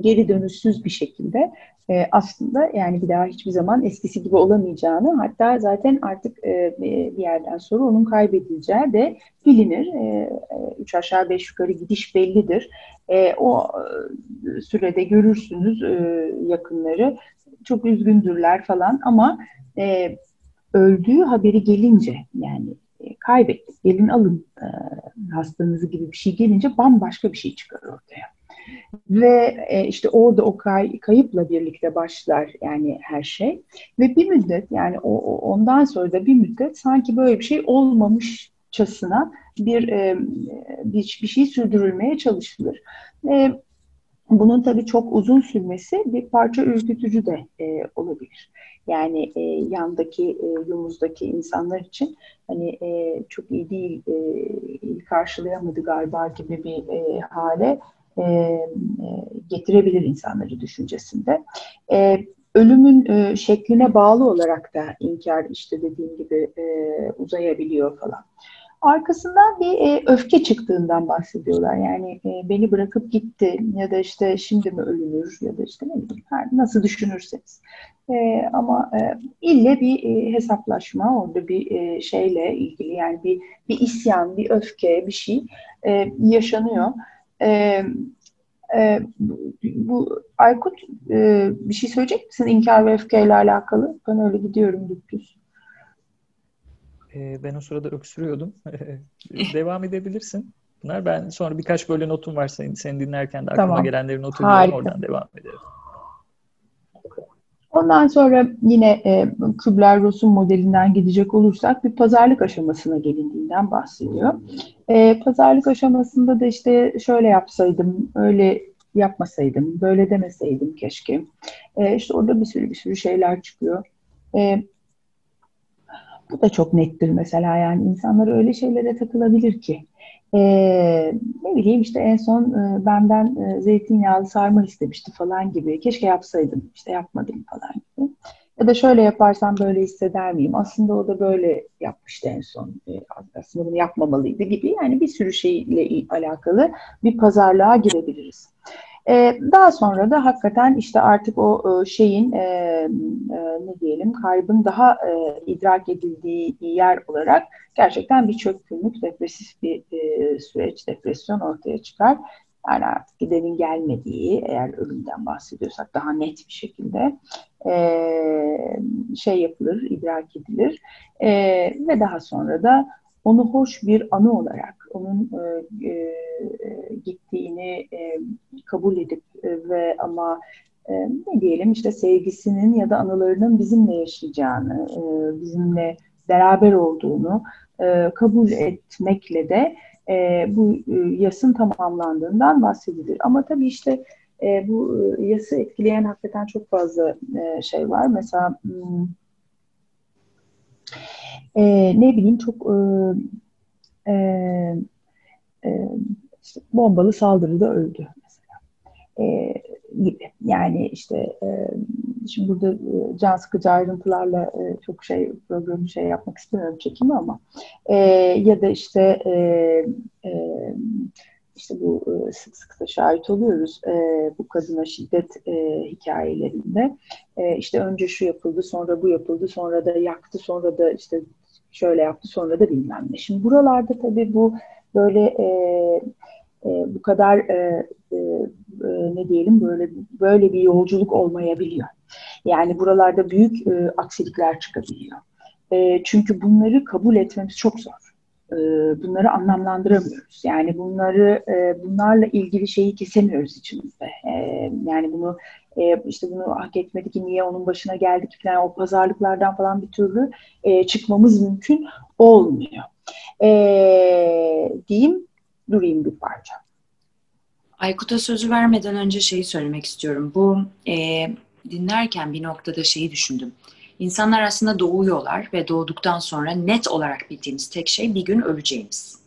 geri dönüşsüz bir şekilde e, aslında yani bir daha hiçbir zaman eskisi gibi olamayacağını hatta zaten artık e, bir yerden sonra onun kaybedileceği de bilinir. E, e, üç aşağı beş yukarı gidiş bellidir. E, o e, sürede görürsünüz e, yakınları çok üzgündürler falan ama e, öldüğü haberi gelince yani e, kaybettik, gelin alın e, hastanızı gibi bir şey gelince bambaşka bir şey çıkar ortaya. Ve e, işte orada o kay, kayıpla birlikte başlar yani her şey. Ve bir müddet yani o, ondan sonra da bir müddet sanki böyle bir şey olmamışçasına bir e, bir, bir şey sürdürülmeye çalışılır. E, bunun tabii çok uzun sürmesi bir parça ürkütücü de e, olabilir. Yani e, yandaki, e, yumuzdaki insanlar için hani e, çok iyi değil, e, karşılayamadı galiba gibi bir e, hale e, e, getirebilir insanları düşüncesinde. E, ölümün e, şekline bağlı olarak da inkar işte dediğim gibi e, uzayabiliyor falan. Arkasından bir e, öfke çıktığından bahsediyorlar. Yani e, beni bırakıp gitti ya da işte şimdi mi ölünür ya da işte ne bileyim nasıl düşünürseniz. E, ama e, ille bir e, hesaplaşma orada bir e, şeyle ilgili yani bir bir isyan, bir öfke, bir şey e, yaşanıyor. E, e, bu Aykut e, bir şey söyleyecek misin inkar ve öfkeyle alakalı? Ben öyle gidiyorum düz. E, ben o sırada öksürüyordum. Devam edebilirsin. Bunlar ben sonra birkaç böyle notum var seni, seni dinlerken de aklıma tamam. gelenleri not ediyorum. Oradan devam edelim. Ondan sonra yine e, Kübler-Ross'un modelinden gidecek olursak bir pazarlık aşamasına gelindiğinden bahsediyor. E, pazarlık aşamasında da işte şöyle yapsaydım, öyle yapmasaydım, böyle demeseydim keşke. E, işte orada bir sürü bir sürü şeyler çıkıyor. E, bu da çok nettir mesela yani insanlar öyle şeylere takılabilir ki. Ee, ne bileyim işte en son e, benden e, zeytinyağlı sarma istemişti falan gibi. Keşke yapsaydım işte yapmadım falan gibi. Ya da şöyle yaparsam böyle hisseder miyim? Aslında o da böyle yapmıştı en son. E, aslında bunu yapmamalıydı gibi. Yani bir sürü şeyle alakalı bir pazarlığa girebiliriz. E, daha sonra da hakikaten işte artık o e, şeyin e, e, ne diyelim kaybın daha idrak edildiği yer olarak gerçekten bir çökkünlük, depresif bir süreç, depresyon ortaya çıkar. Yani artık gidenin gelmediği, eğer ölümden bahsediyorsak daha net bir şekilde şey yapılır, idrak edilir. Ve daha sonra da onu hoş bir anı olarak, onun e, e, gittiğini e, kabul edip e, ve ama e, ne diyelim işte sevgisinin ya da anılarının bizimle yaşayacağını, e, bizimle beraber olduğunu e, kabul etmekle de e, bu e, yasın tamamlandığından bahsedilir. Ama tabii işte e, bu e, yası etkileyen hakikaten çok fazla e, şey var. Mesela hmm, e, ne bileyim çok e, e, e, işte bombalı saldırıda öldü mesela e, gibi. Yani işte e, şimdi burada e, can sıkıcı ayrıntılarla e, çok şey programı şey yapmak istemiyorum çekimi ama e, ya da işte e, e, işte bu e, sık sık da şahit oluyoruz e, bu kadına şiddet e, hikayelerinde. E, işte önce şu yapıldı, sonra bu yapıldı, sonra da yaktı, sonra da işte şöyle yaptı, sonra da bilmem ne. Şimdi buralarda tabii bu böyle e, e, bu kadar e, e, e, ne diyelim böyle böyle bir yolculuk olmayabiliyor. Yani buralarda büyük e, aksilikler çıkabiliyor. E, çünkü bunları kabul etmemiz çok zor. E, bunları anlamlandıramıyoruz. Yani bunları e, bunlarla ilgili şeyi kesemiyoruz içimizde. E, yani bunu e, işte bunu hak etmedi ki niye onun başına geldik falan o pazarlıklardan falan bir türlü e, çıkmamız mümkün olmuyor. E, diyeyim durayım bir parça. Aykut'a sözü vermeden önce şeyi söylemek istiyorum. Bu e, dinlerken bir noktada şeyi düşündüm. İnsanlar aslında doğuyorlar ve doğduktan sonra net olarak bildiğimiz tek şey bir gün öleceğimiz.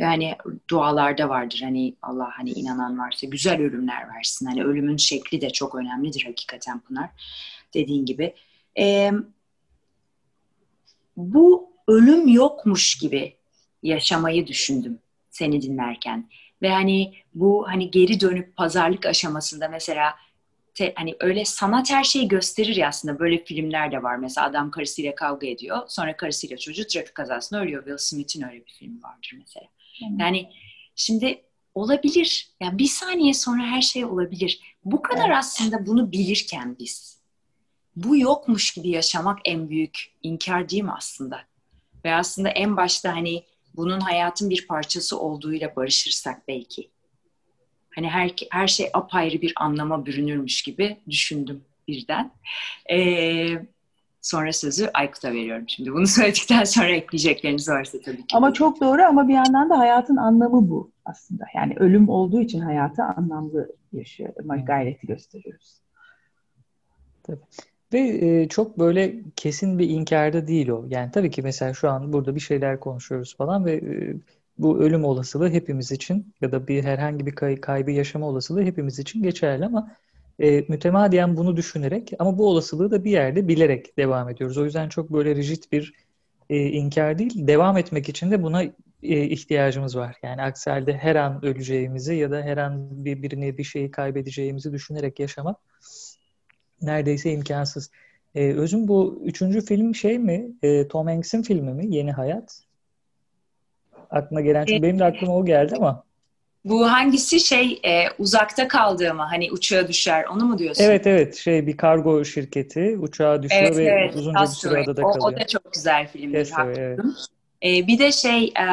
Yani dualarda vardır hani Allah hani inanan varsa güzel ölümler versin. Hani ölümün şekli de çok önemlidir hakikaten Pınar dediğin gibi. Ee, bu ölüm yokmuş gibi yaşamayı düşündüm seni dinlerken. Ve hani bu hani geri dönüp pazarlık aşamasında mesela te, hani öyle sanat her şeyi gösterir ya aslında böyle filmler de var. Mesela adam karısıyla kavga ediyor. Sonra karısıyla çocuğu trafik kazasında ölüyor. Will Smith'in öyle bir filmi vardır mesela. Yani şimdi olabilir. Yani bir saniye sonra her şey olabilir. Bu kadar aslında bunu bilirken biz bu yokmuş gibi yaşamak en büyük inkar değil mi aslında? Ve aslında en başta hani bunun hayatın bir parçası olduğuyla barışırsak belki. Hani her, her şey apayrı bir anlama bürünürmüş gibi düşündüm birden. Ee, sonra sözü Aykut'a veriyorum şimdi. Bunu söyledikten sonra ekleyecekleriniz varsa tabii ki. Ama çok doğru ama bir yandan da hayatın anlamı bu aslında. Yani ölüm olduğu için hayatı anlamlı yaşıyor. Gayreti gösteriyoruz. Tabii. Ve e, çok böyle kesin bir inkarda değil o. Yani tabii ki mesela şu an burada bir şeyler konuşuyoruz falan ve e, bu ölüm olasılığı hepimiz için ya da bir herhangi bir kay- kaybı yaşama olasılığı hepimiz için geçerli ama e, mütemadiyen bunu düşünerek ama bu olasılığı da bir yerde bilerek devam ediyoruz. O yüzden çok böyle rigid bir e, inkar değil, devam etmek için de buna e, ihtiyacımız var. Yani aksi halde her an öleceğimizi ya da her an birbirini bir şeyi kaybedeceğimizi düşünerek yaşamak neredeyse imkansız. E, Özüm bu üçüncü film şey mi? E, Tom Hanks'in filmi mi? Yeni Hayat. Aklına gelen çünkü benim de aklıma o geldi ama. Bu hangisi şey e, uzakta kaldığımı hani uçağa düşer onu mu diyorsun? Evet evet şey bir kargo şirketi uçağa düşüyor evet, ve evet, uzunca bir süre adada kalıyor. O, o da çok güzel filmdir. Evet. E, bir de şey e,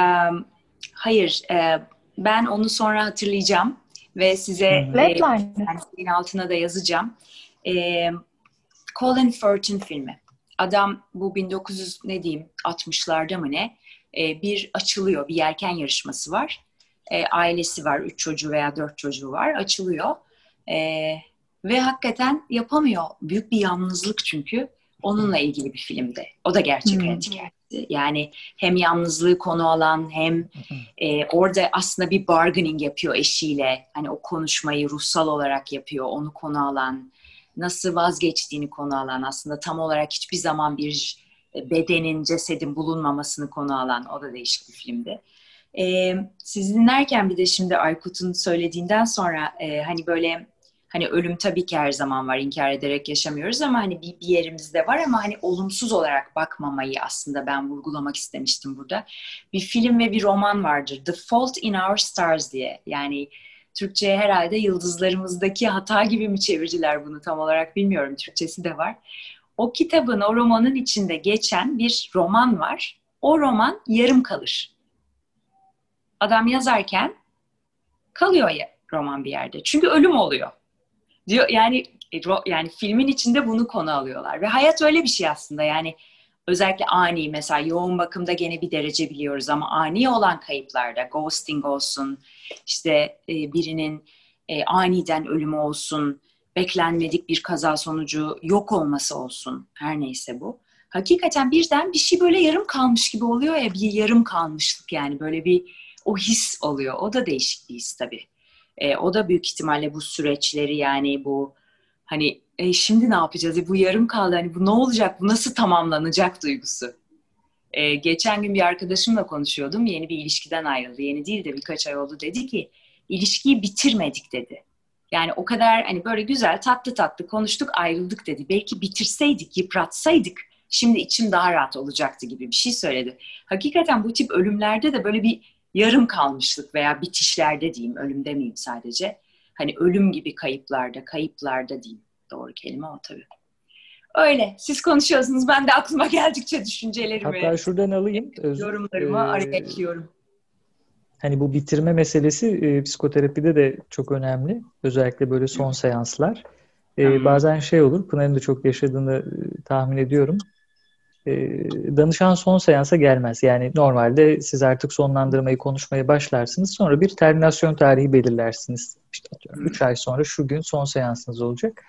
hayır e, ben onu sonra hatırlayacağım ve size e, altına da yazacağım e, Colin Firth'in filmi. Adam bu 1900 ne diyeyim 60'larda mı ne e, bir açılıyor bir yelken yarışması var. E, ailesi var üç çocuğu veya dört çocuğu var açılıyor. E, ve hakikaten yapamıyor. Büyük bir yalnızlık çünkü. Onunla ilgili bir filmde. O da gerçek hmm. hayat hikayesi. Yani hem yalnızlığı konu alan hem e, orada aslında bir bargaining yapıyor eşiyle. Hani o konuşmayı ruhsal olarak yapıyor. Onu konu alan nasıl vazgeçtiğini konu alan aslında tam olarak hiçbir zaman bir bedenin, cesedin bulunmamasını konu alan o da değişik bir filmdi. Ee, siz dinlerken bir de şimdi Aykut'un söylediğinden sonra e, hani böyle hani ölüm tabii ki her zaman var inkar ederek yaşamıyoruz ama hani bir, bir yerimizde var ama hani olumsuz olarak bakmamayı aslında ben vurgulamak istemiştim burada. Bir film ve bir roman vardır The Fault in Our Stars diye yani Türkçe'ye herhalde yıldızlarımızdaki hata gibi mi çevirdiler bunu tam olarak bilmiyorum. Türkçesi de var. O kitabın, o romanın içinde geçen bir roman var. O roman yarım kalır. Adam yazarken kalıyor ya roman bir yerde. Çünkü ölüm oluyor. Diyor yani e, yani filmin içinde bunu konu alıyorlar ve hayat öyle bir şey aslında. Yani özellikle ani mesela yoğun bakımda gene bir derece biliyoruz ama ani olan kayıplarda ghosting olsun işte e, birinin e, aniden ölümü olsun beklenmedik bir kaza sonucu yok olması olsun her neyse bu. Hakikaten birden bir şey böyle yarım kalmış gibi oluyor ya bir yarım kalmışlık yani böyle bir o his oluyor. O da değişik bir his tabii. E, o da büyük ihtimalle bu süreçleri yani bu hani e, şimdi ne yapacağız? E, bu yarım kaldı. Hani bu ne olacak? Bu nasıl tamamlanacak duygusu. E, geçen gün bir arkadaşımla konuşuyordum. Yeni bir ilişkiden ayrıldı. Yeni değil de birkaç ay oldu. Dedi ki ilişkiyi bitirmedik dedi. Yani o kadar hani böyle güzel tatlı tatlı konuştuk ayrıldık dedi. Belki bitirseydik, yıpratsaydık şimdi içim daha rahat olacaktı gibi bir şey söyledi. Hakikaten bu tip ölümlerde de böyle bir yarım kalmışlık veya bitişlerde diyeyim, ölüm demeyeyim sadece. Hani ölüm gibi kayıplarda, kayıplarda diyeyim. Doğru kelime o tabii. Öyle. Siz konuşuyorsunuz. Ben de aklıma geldikçe düşüncelerimi, Hatta şuradan alayım. yorumlarımı ee, araya ekliyorum. Hani bu bitirme meselesi e, psikoterapide de çok önemli. Özellikle böyle son seanslar. E, bazen şey olur, Pınar'ın da çok yaşadığını e, tahmin ediyorum. E, danışan son seansa gelmez. Yani normalde siz artık sonlandırmayı konuşmaya başlarsınız. Sonra bir terminasyon tarihi belirlersiniz. İşte atıyorum 3 ay sonra şu gün son seansınız olacak.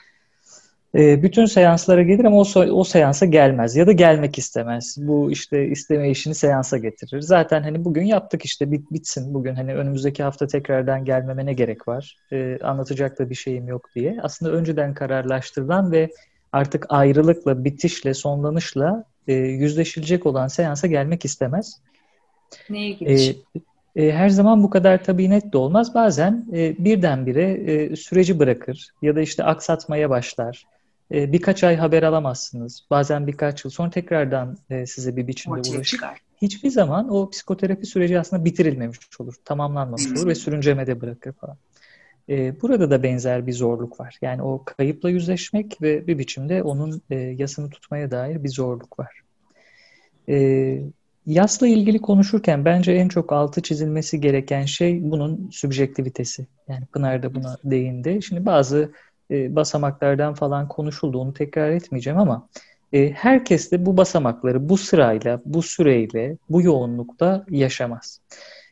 E, bütün seanslara gelir ama o, o seansa gelmez ya da gelmek istemez. Bu işte isteme işini seansa getirir. Zaten hani bugün yaptık işte bit, bitsin bugün hani önümüzdeki hafta tekrardan gelmeme ne gerek var? E, anlatacak da bir şeyim yok diye. Aslında önceden kararlaştırılan ve artık ayrılıkla, bitişle, sonlanışla e, yüzleşilecek olan seansa gelmek istemez. Ne ilginç. E, e, her zaman bu kadar tabii net de olmaz. Bazen e, birdenbire e, süreci bırakır ya da işte aksatmaya başlar. E, birkaç ay haber alamazsınız. Bazen birkaç yıl sonra tekrardan e, size bir biçimde ulaşır. Hiçbir zaman o psikoterapi süreci aslında bitirilmemiş olur, tamamlanmamış olur ve sürüncemede bırakır falan. E, burada da benzer bir zorluk var. Yani o kayıpla yüzleşmek ve bir biçimde onun e, yasını tutmaya dair bir zorluk var. E, yasla ilgili konuşurken bence en çok altı çizilmesi gereken şey bunun sübjektivitesi. Yani Pınar da buna değindi. Şimdi bazı e, basamaklardan falan konuşuldu. Onu tekrar etmeyeceğim ama e, herkes de bu basamakları bu sırayla, bu süreyle, bu yoğunlukta yaşamaz.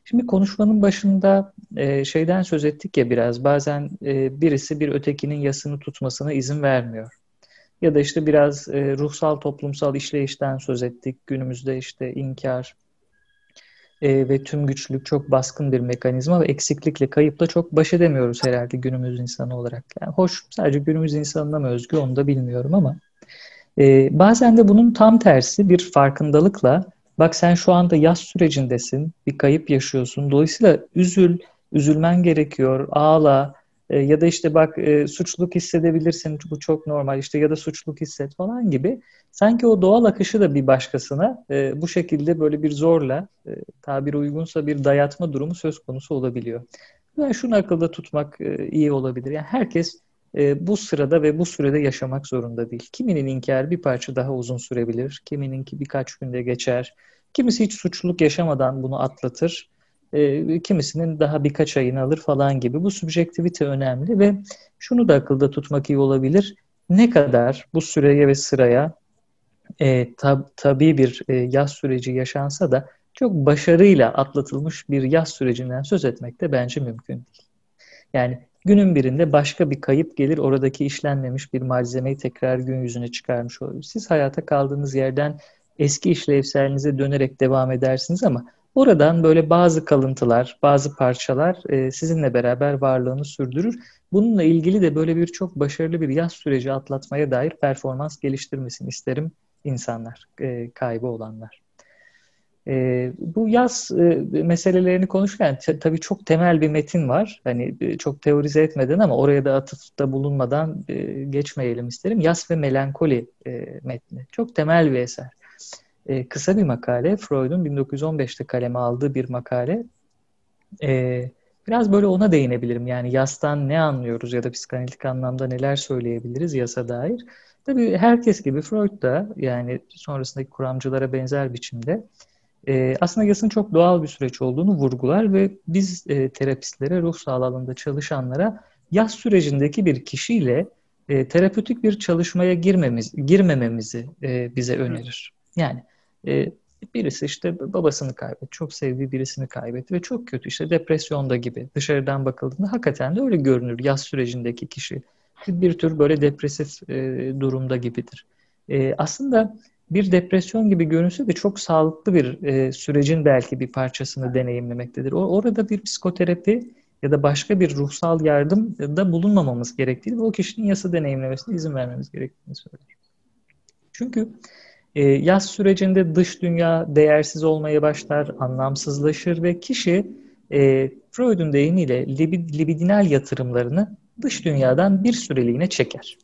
Şimdi konuşmanın başında e, şeyden söz ettik ya biraz. Bazen e, birisi bir ötekinin yasını tutmasına izin vermiyor. Ya da işte biraz e, ruhsal toplumsal işleyişten söz ettik. Günümüzde işte inkar ve tüm güçlük çok baskın bir mekanizma ve eksiklikle, kayıpla çok baş edemiyoruz herhalde günümüz insanı olarak. Yani hoş sadece günümüz insanına mı özgü onu da bilmiyorum ama bazen de bunun tam tersi bir farkındalıkla Bak sen şu anda yaz sürecindesin, bir kayıp yaşıyorsun. Dolayısıyla üzül, üzülmen gerekiyor, ağla e, ya da işte bak e, suçluluk hissedebilirsin, bu çok normal işte ya da suçluluk hisset falan gibi. Sanki o doğal akışı da bir başkasına e, bu şekilde böyle bir zorla, e, tabiri uygunsa bir dayatma durumu söz konusu olabiliyor. Yani şunu akılda tutmak e, iyi olabilir. Yani herkes e, bu sırada ve bu sürede yaşamak zorunda değil. Kiminin inkar bir parça daha uzun sürebilir, kimininki birkaç günde geçer, kimisi hiç suçluluk yaşamadan bunu atlatır, e, kimisinin daha birkaç ayını alır falan gibi. Bu subjektivite önemli ve şunu da akılda tutmak iyi olabilir. Ne kadar bu süreye ve sıraya e, tab tabii bir e, yaz süreci yaşansa da çok başarıyla atlatılmış bir yaz sürecinden söz etmek de bence mümkün değil. Yani Günün birinde başka bir kayıp gelir, oradaki işlenmemiş bir malzemeyi tekrar gün yüzüne çıkarmış olur. Siz hayata kaldığınız yerden eski işlevselinize dönerek devam edersiniz ama oradan böyle bazı kalıntılar, bazı parçalar e, sizinle beraber varlığını sürdürür. Bununla ilgili de böyle bir çok başarılı bir yaz süreci atlatmaya dair performans geliştirmesini isterim insanlar, e, kaybı olanlar. E, bu yaz e, meselelerini konuşurken t- tabii çok temel bir metin var. Hani e, çok teorize etmeden ama oraya da atıfta bulunmadan e, geçmeyelim isterim. Yas ve Melankoli e, metni. Çok temel bir eser. E, kısa bir makale. Freud'un 1915'te kaleme aldığı bir makale. E, biraz böyle ona değinebilirim. Yani yastan ne anlıyoruz ya da psikanalitik anlamda neler söyleyebiliriz yasa dair. Tabii herkes gibi Freud da yani sonrasındaki kuramcılara benzer biçimde e, aslında yasın çok doğal bir süreç olduğunu vurgular ve biz e, terapistlere, ruh sağlığı alanında çalışanlara yaz sürecindeki bir kişiyle e, terapötik bir çalışmaya girmemiz, girmememizi e, bize önerir. Yani e, birisi işte babasını kaybetti, çok sevdiği birisini kaybetti ve çok kötü işte depresyonda gibi dışarıdan bakıldığında hakikaten de öyle görünür yaz sürecindeki kişi. Bir tür böyle depresif e, durumda gibidir. E, aslında bir depresyon gibi görünse de çok sağlıklı bir e, sürecin belki bir parçasını deneyimlemektedir. O, orada bir psikoterapi ya da başka bir ruhsal yardım da bulunmamamız gerektiğini ve o kişinin yasa deneyimlemesine izin vermemiz gerektiğini söyler. Çünkü e, yaz sürecinde dış dünya değersiz olmaya başlar, anlamsızlaşır ve kişi e, Freud'un deyimiyle libid, libidinal yatırımlarını dış dünyadan bir süreliğine çeker.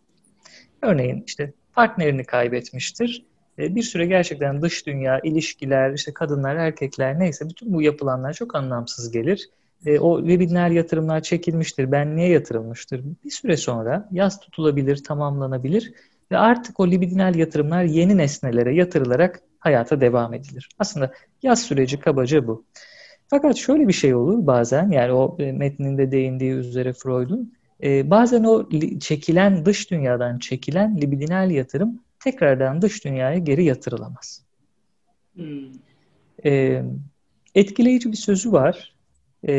Örneğin işte partnerini kaybetmiştir e, bir süre gerçekten dış dünya, ilişkiler, işte kadınlar, erkekler neyse bütün bu yapılanlar çok anlamsız gelir. E, o libidinal yatırımlar çekilmiştir, benliğe yatırılmıştır. Bir süre sonra yaz tutulabilir, tamamlanabilir ve artık o libidinal yatırımlar yeni nesnelere yatırılarak hayata devam edilir. Aslında yaz süreci kabaca bu. Fakat şöyle bir şey olur bazen, yani o e, metninde değindiği üzere Freud'un, e, bazen o çekilen, dış dünyadan çekilen libidinal yatırım tekrardan dış dünyaya geri yatırılamaz. Hmm. E, etkileyici bir sözü var. E,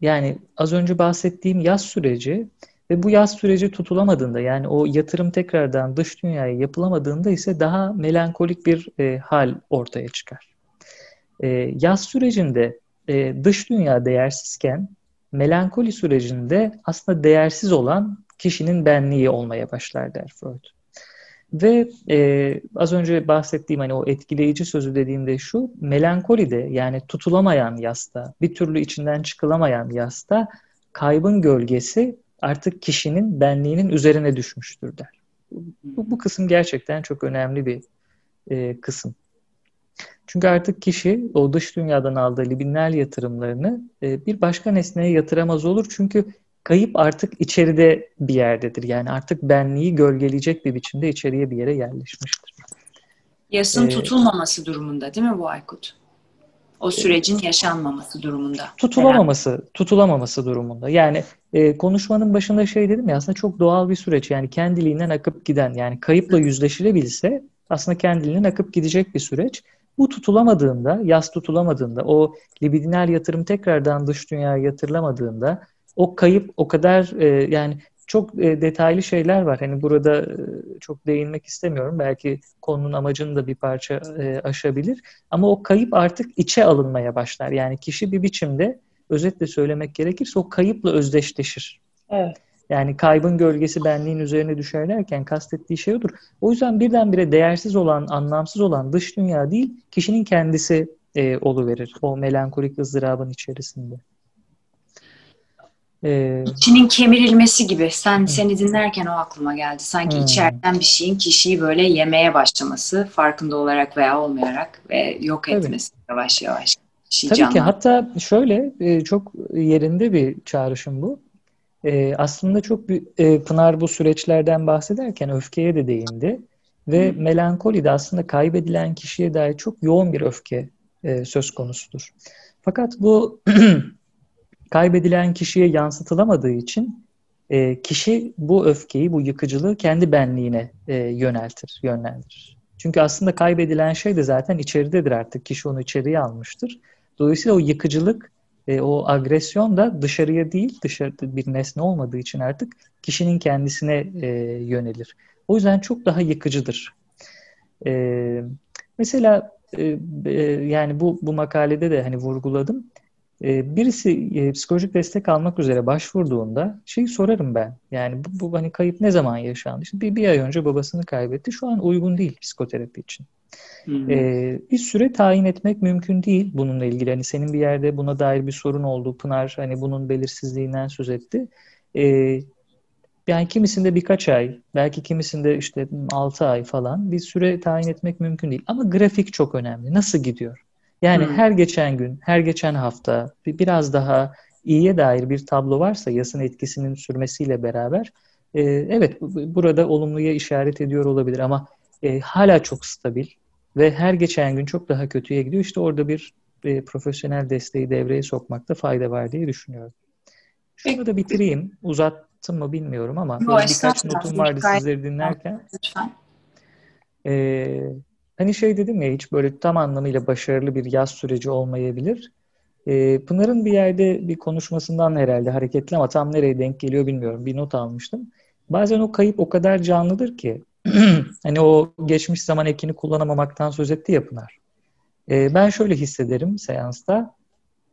yani az önce bahsettiğim yaz süreci ve bu yaz süreci tutulamadığında yani o yatırım tekrardan dış dünyaya yapılamadığında ise daha melankolik bir e, hal ortaya çıkar. E, yaz sürecinde e, dış dünya değersizken melankoli sürecinde aslında değersiz olan kişinin benliği olmaya başlar der Freud. Ve e, az önce bahsettiğim hani o etkileyici sözü dediğimde şu, melankolide yani tutulamayan yasta, bir türlü içinden çıkılamayan yasta kaybın gölgesi artık kişinin benliğinin üzerine düşmüştür der. Bu, bu kısım gerçekten çok önemli bir e, kısım. Çünkü artık kişi o dış dünyadan aldığı libidinal yatırımlarını e, bir başka nesneye yatıramaz olur. Çünkü kayıp artık içeride bir yerdedir. Yani artık benliği gölgeleyecek bir biçimde içeriye bir yere yerleşmiştir. Yasın ee, tutulmaması durumunda değil mi bu Aykut? O sürecin yaşanmaması durumunda. Tutulamaması, herhalde. tutulamaması durumunda. Yani e, konuşmanın başında şey dedim ya aslında çok doğal bir süreç. Yani kendiliğinden akıp giden yani kayıpla yüzleşilebilse aslında kendiliğinden akıp gidecek bir süreç. Bu tutulamadığında, yas tutulamadığında, o libidinal yatırım tekrardan dış dünyaya yatırılamadığında o kayıp o kadar e, yani çok e, detaylı şeyler var. Hani burada e, çok değinmek istemiyorum. Belki konunun amacını da bir parça e, aşabilir. Ama o kayıp artık içe alınmaya başlar. Yani kişi bir biçimde özetle söylemek gerekirse o kayıpla özdeşleşir. Evet. Yani kaybın gölgesi benliğin üzerine düşer derken kastettiği şey odur. O yüzden birdenbire değersiz olan, anlamsız olan dış dünya değil, kişinin kendisi e, oluverir o melankolik ızdırabın içerisinde. Ee, İçinin kemirilmesi gibi. Sen seni dinlerken o aklıma geldi. Sanki hmm. içeriden bir şeyin kişiyi böyle yemeye başlaması, farkında olarak veya olmayarak ve yok etmesi Tabii. yavaş yavaş. Şey Tabii canlı. ki hatta şöyle çok yerinde bir çağrışım bu. Aslında çok bir, e, Pınar bu süreçlerden bahsederken öfkeye de değindi. Ve hmm. melankoli de aslında kaybedilen kişiye dair çok yoğun bir öfke söz konusudur. Fakat bu kaybedilen kişiye yansıtılamadığı için e, kişi bu öfkeyi, bu yıkıcılığı kendi benliğine e, yöneltir, yönlendirir. Çünkü aslında kaybedilen şey de zaten içeridedir artık. Kişi onu içeriye almıştır. Dolayısıyla o yıkıcılık, e, o agresyon da dışarıya değil, dışarıda bir nesne olmadığı için artık kişinin kendisine e, yönelir. O yüzden çok daha yıkıcıdır. E, mesela e, e, yani bu bu makalede de hani vurguladım. Ee, birisi e, psikolojik destek almak üzere başvurduğunda şeyi sorarım ben. Yani bu, bu hani kayıp ne zaman yaşandı? İşte bir, bir ay önce babasını kaybetti. Şu an uygun değil psikoterapi için. Hmm. Ee, bir süre tayin etmek mümkün değil bununla ilgili. Hani senin bir yerde buna dair bir sorun oldu. Pınar hani bunun belirsizliğinden söz etti. Ee, yani kimisinde birkaç ay, belki kimisinde işte 6 ay falan bir süre tayin etmek mümkün değil. Ama grafik çok önemli. Nasıl gidiyor? Yani hmm. her geçen gün, her geçen hafta biraz daha iyiye dair bir tablo varsa yasın etkisinin sürmesiyle beraber e, evet burada olumluya işaret ediyor olabilir ama e, hala çok stabil ve her geçen gün çok daha kötüye gidiyor. İşte orada bir e, profesyonel desteği devreye sokmakta fayda var diye düşünüyorum. Şunu da bitireyim. Uzattım mı bilmiyorum ama Yo, birkaç notum vardı sizleri dinlerken. Lütfen. Ee, Hani şey dedim ya hiç böyle tam anlamıyla başarılı bir yaz süreci olmayabilir. E, Pınar'ın bir yerde bir konuşmasından herhalde hareketli ama tam nereye denk geliyor bilmiyorum. Bir not almıştım. Bazen o kayıp o kadar canlıdır ki hani o geçmiş zaman ekini kullanamamaktan söz etti ya Pınar. E, ben şöyle hissederim seansta.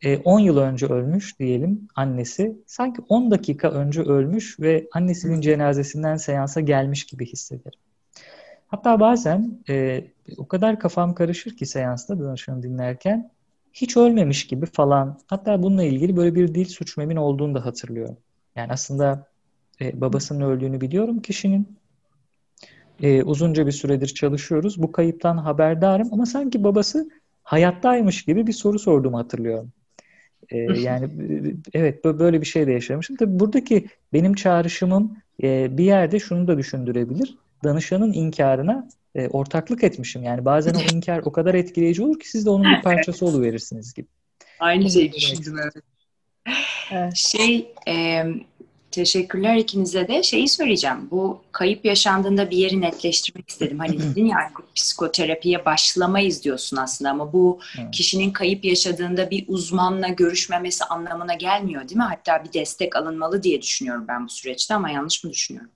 E, 10 yıl önce ölmüş diyelim annesi. Sanki 10 dakika önce ölmüş ve annesinin cenazesinden seansa gelmiş gibi hissederim. Hatta bazen e, o kadar kafam karışır ki seansta danışanı dinlerken hiç ölmemiş gibi falan. Hatta bununla ilgili böyle bir dil suçmemin olduğunu da hatırlıyorum. Yani aslında e, babasının öldüğünü biliyorum kişinin. E, uzunca bir süredir çalışıyoruz. Bu kayıptan haberdarım ama sanki babası hayattaymış gibi bir soru sorduğumu hatırlıyorum. E, yani evet böyle bir şey de yaşamışım. Tabii buradaki benim çağrışımım e, bir yerde şunu da düşündürebilir danışanın inkarına e, ortaklık etmişim. Yani bazen o inkar o kadar etkileyici olur ki siz de onun bir parçası oluverirsiniz gibi. Aynı şeyi düşündüm evet. Şey e, Teşekkürler ikinize de. Şeyi söyleyeceğim. Bu kayıp yaşandığında bir yeri netleştirmek istedim. Hani dedin ya psikoterapiye başlamayız diyorsun aslında ama bu kişinin kayıp yaşadığında bir uzmanla görüşmemesi anlamına gelmiyor değil mi? Hatta bir destek alınmalı diye düşünüyorum ben bu süreçte ama yanlış mı düşünüyorum?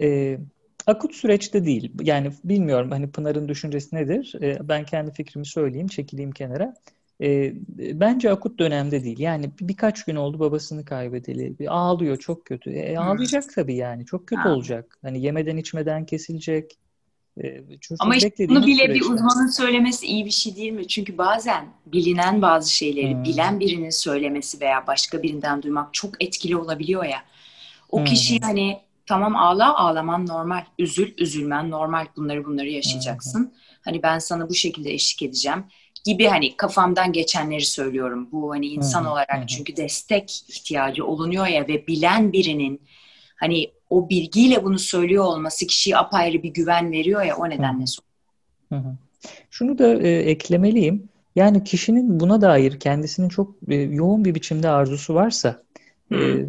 Ee, akut süreçte değil. Yani bilmiyorum hani Pınar'ın düşüncesi nedir? Ee, ben kendi fikrimi söyleyeyim, çekileyim kenara. E, bence akut dönemde değil. Yani birkaç gün oldu babasını kaybedeli. Bir ağlıyor çok kötü. E, ağlayacak tabii yani. Çok kötü ha. olacak. Hani yemeden içmeden kesilecek. E, Ama işte bunu bile süreçler. bir uzmanın söylemesi iyi bir şey değil mi? Çünkü bazen bilinen bazı şeyleri hmm. bilen birinin söylemesi veya başka birinden duymak çok etkili olabiliyor ya. O hmm. kişi hani tamam ağla ağlaman normal. Üzül üzülmen normal. Bunları bunları yaşayacaksın. Hmm. Hani ben sana bu şekilde eşlik edeceğim gibi hani kafamdan geçenleri söylüyorum. Bu hani insan hı olarak hı. çünkü destek ihtiyacı olunuyor ya ve bilen birinin hani o bilgiyle bunu söylüyor olması kişiye apayrı bir güven veriyor ya o nedenle hı hı. Şunu da e, eklemeliyim. Yani kişinin buna dair kendisinin çok e, yoğun bir biçimde arzusu varsa e,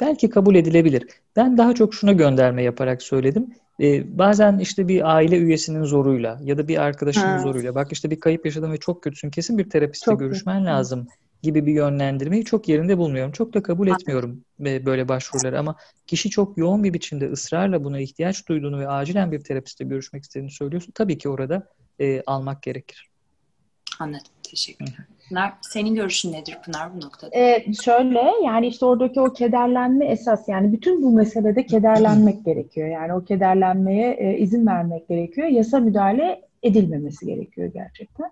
belki kabul edilebilir. Ben daha çok şuna gönderme yaparak söyledim. Ee, bazen işte bir aile üyesinin zoruyla ya da bir arkadaşının ha. zoruyla bak işte bir kayıp yaşadın ve çok kötüsün kesin bir terapistle çok görüşmen kötü. lazım gibi bir yönlendirmeyi çok yerinde bulmuyorum. Çok da kabul etmiyorum böyle başvuruları ama kişi çok yoğun bir biçimde ısrarla buna ihtiyaç duyduğunu ve acilen bir terapistle görüşmek istediğini söylüyorsun. Tabii ki orada e, almak gerekir. Anladım. Teşekkürler. Pınar, senin görüşün nedir Pınar bu noktada? Ee, şöyle yani işte oradaki o kederlenme esas yani bütün bu meselede kederlenmek gerekiyor. Yani o kederlenmeye e, izin vermek gerekiyor. Yasa müdahale edilmemesi gerekiyor gerçekten.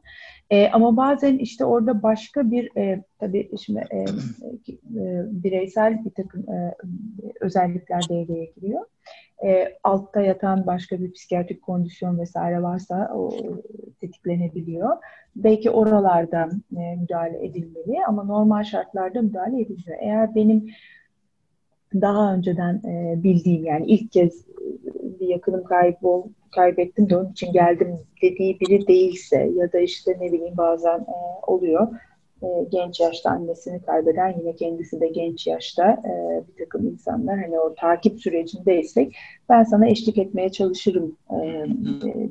E, ama bazen işte orada başka bir e, tabii şimdi e, e, bireysel bir takım e, özellikler devreye giriyor. E, altta yatan başka bir psikiyatrik kondisyon vesaire varsa o tetiklenebiliyor. Belki oralardan e, müdahale edilmeli ama normal şartlarda müdahale edilmiyor. Eğer benim daha önceden e, bildiğim yani ilk kez bir yakınım kaybol kaybettim de onun için geldim dediği biri değilse ya da işte ne bileyim bazen e, oluyor e, genç yaşta annesini kaybeden yine kendisi de genç yaşta e, bir takım insanlar hani o takip sürecindeysek ben sana eşlik etmeye çalışırım e,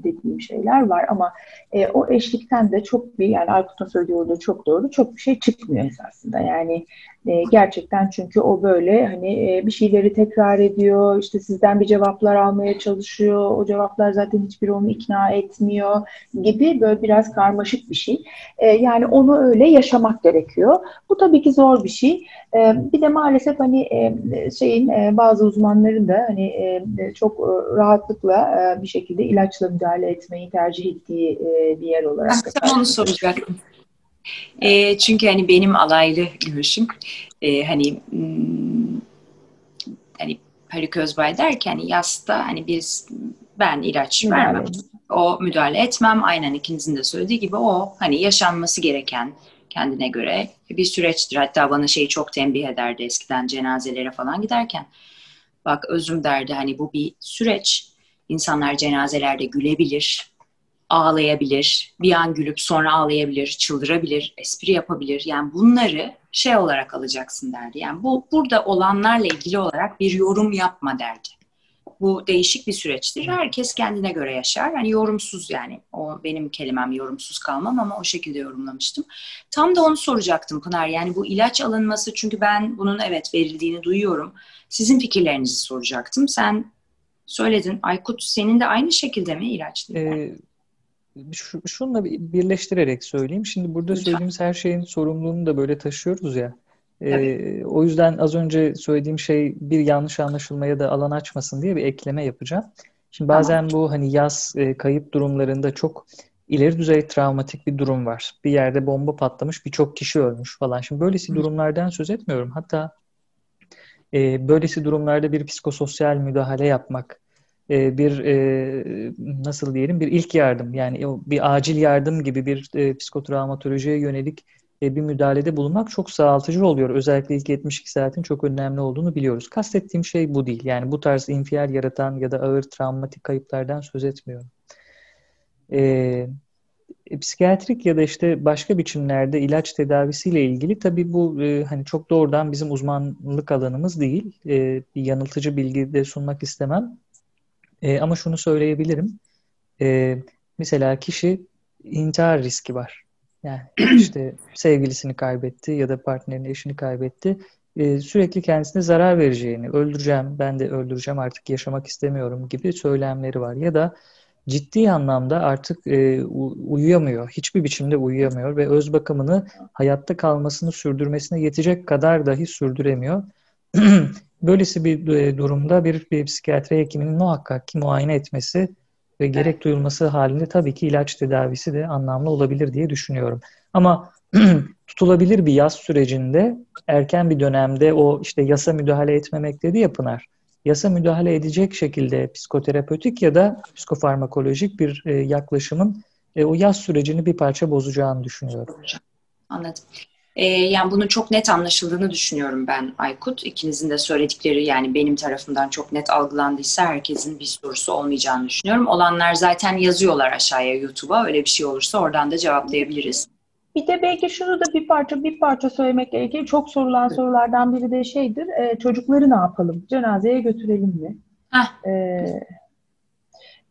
dediğim şeyler var. Ama e, o eşlikten de çok bir yani Aykut'un söylediği orada çok doğru çok bir şey çıkmıyor esasında. Yani e, gerçekten çünkü o böyle hani e, bir şeyleri tekrar ediyor işte sizden bir cevaplar almaya çalışıyor o cevaplar zaten hiçbir onu ikna etmiyor gibi böyle biraz karmaşık bir şey e, yani onu öyle yaşamak gerekiyor bu tabii ki zor bir şey e, bir de maalesef hani e, şeyin e, bazı uzmanların da hani e, çok e, rahatlıkla e, bir şekilde ilaçla müdahale etmeyi tercih ettiği e, bir yer olarak. Ben onu soracaktım. E, çünkü hani benim alaylı görüşüm e, hani hmm, hani Haluk Özbay derken hani yasta hani biz ben ilaç müdahale. vermem. O müdahale etmem. Aynen ikinizin de söylediği gibi o hani yaşanması gereken kendine göre bir süreçtir. Hatta bana şeyi çok tembih ederdi eskiden cenazelere falan giderken. Bak özüm derdi hani bu bir süreç. İnsanlar cenazelerde gülebilir, ağlayabilir, bir an gülüp sonra ağlayabilir, çıldırabilir, espri yapabilir. Yani bunları şey olarak alacaksın derdi. Yani bu burada olanlarla ilgili olarak bir yorum yapma derdi. Bu değişik bir süreçtir. Herkes kendine göre yaşar. Hani yorumsuz yani. O benim kelimem yorumsuz kalmam ama o şekilde yorumlamıştım. Tam da onu soracaktım Pınar. Yani bu ilaç alınması çünkü ben bunun evet verildiğini duyuyorum. Sizin fikirlerinizi soracaktım. Sen söyledin. Aykut senin de aynı şekilde mi ilaç? Ee, şunla birleştirerek söyleyeyim. Şimdi burada Lütfen. söylediğimiz her şeyin sorumluluğunu da böyle taşıyoruz ya. Ee, o yüzden az önce söylediğim şey bir yanlış anlaşılmaya da alan açmasın diye bir ekleme yapacağım. Şimdi bazen tamam. bu hani yaz e, kayıp durumlarında çok ileri düzey travmatik bir durum var. Bir yerde bomba patlamış, birçok kişi ölmüş falan. Şimdi böylesi Hı. durumlardan söz etmiyorum. Hatta e, böylesi durumlarda bir psikososyal müdahale yapmak e, bir e, nasıl diyelim bir ilk yardım yani bir acil yardım gibi bir e, psikotravmatolojiye yönelik bir müdahalede bulunmak çok sağaltıcı oluyor. Özellikle ilk 72 saatin çok önemli olduğunu biliyoruz. Kastettiğim şey bu değil. Yani bu tarz infial yaratan ya da ağır travmatik kayıplardan söz etmiyorum. e, psikiyatrik ya da işte başka biçimlerde ilaç tedavisiyle ilgili tabii bu e, hani çok doğrudan bizim uzmanlık alanımız değil. E, bir yanıltıcı bilgi de sunmak istemem. E, ama şunu söyleyebilirim. E, mesela kişi intihar riski var. Yani işte sevgilisini kaybetti ya da partnerini, eşini kaybetti. E, sürekli kendisine zarar vereceğini, öldüreceğim, ben de öldüreceğim artık yaşamak istemiyorum gibi söylemleri var. Ya da ciddi anlamda artık e, uyuyamıyor. Hiçbir biçimde uyuyamıyor ve öz bakımını hayatta kalmasını sürdürmesine yetecek kadar dahi sürdüremiyor. Böylesi bir e, durumda bir, bir psikiyatri hekiminin muhakkak ki muayene etmesi ve gerek duyulması halinde tabii ki ilaç tedavisi de anlamlı olabilir diye düşünüyorum. Ama tutulabilir bir yaz sürecinde erken bir dönemde o işte yasa müdahale etmemek dedi ya Pınar yasa müdahale edecek şekilde psikoterapötik ya da psikofarmakolojik bir e, yaklaşımın e, o yaz sürecini bir parça bozacağını düşünüyorum. Anladım. E, yani bunun çok net anlaşıldığını düşünüyorum ben Aykut. İkinizin de söyledikleri yani benim tarafımdan çok net algılandıysa herkesin bir sorusu olmayacağını düşünüyorum. Olanlar zaten yazıyorlar aşağıya YouTube'a. Öyle bir şey olursa oradan da cevaplayabiliriz. Bir de belki şunu da bir parça bir parça söylemek gerekir. Çok sorulan sorulardan biri de şeydir. E, çocukları ne yapalım? Cenazeye götürelim mi? Heh. E,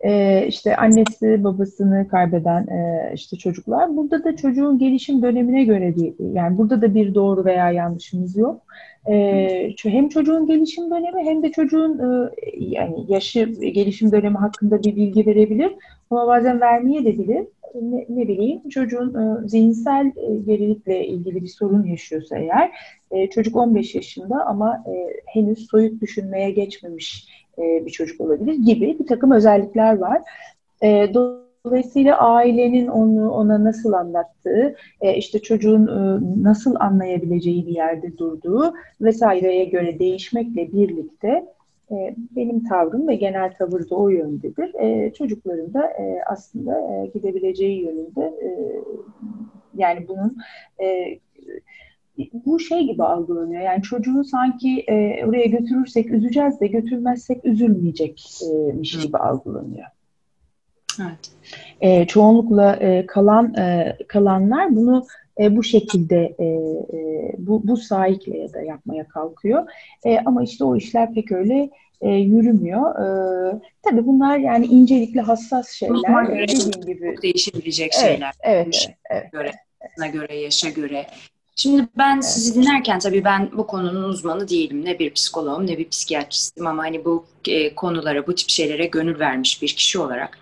e, işte annesi babasını kaybeden e, işte çocuklar. Burada da çocuğun gelişim dönemine göre değil. Yani burada da bir doğru veya yanlışımız yok. E, hem çocuğun gelişim dönemi hem de çocuğun e, yani yaşı gelişim dönemi hakkında bir bilgi verebilir. Ama bazen vermeye de bilir ne, ne bileyim çocuğun e, zihinsel e, gerilikle ilgili bir sorun yaşıyorsa eğer e, çocuk 15 yaşında ama e, henüz soyut düşünmeye geçmemiş e, bir çocuk olabilir gibi bir takım özellikler var. E, Dolayısıyla ailenin onu ona nasıl anlattığı, e, işte çocuğun nasıl anlayabileceği bir yerde durduğu vesaireye göre değişmekle birlikte benim tavrım ve genel tavır da o yöndedir. Çocukların da aslında gidebileceği yönünde yani bunun bu şey gibi algılanıyor. Yani çocuğu sanki e, oraya götürürsek üzeceğiz de götürmezsek üzülmeyecekmiş gibi algılanıyor. Evet. E, çoğunlukla e, kalan e, kalanlar bunu e, bu şekilde e, e, bu, bu sahikle ya da yapmaya kalkıyor. E, ama işte o işler pek öyle e, yürümüyor. E, tabii bunlar yani incelikli hassas şeyler. Göre Dediğim gibi. Çok değişebilecek evet, şeyler. Evet, evet, göre, evet. göre, yaşa göre. Şimdi ben sizi dinlerken tabii ben bu konunun uzmanı değilim. Ne bir psikoloğum ne bir psikiyatristim ama hani bu e, konulara, bu tip şeylere gönül vermiş bir kişi olarak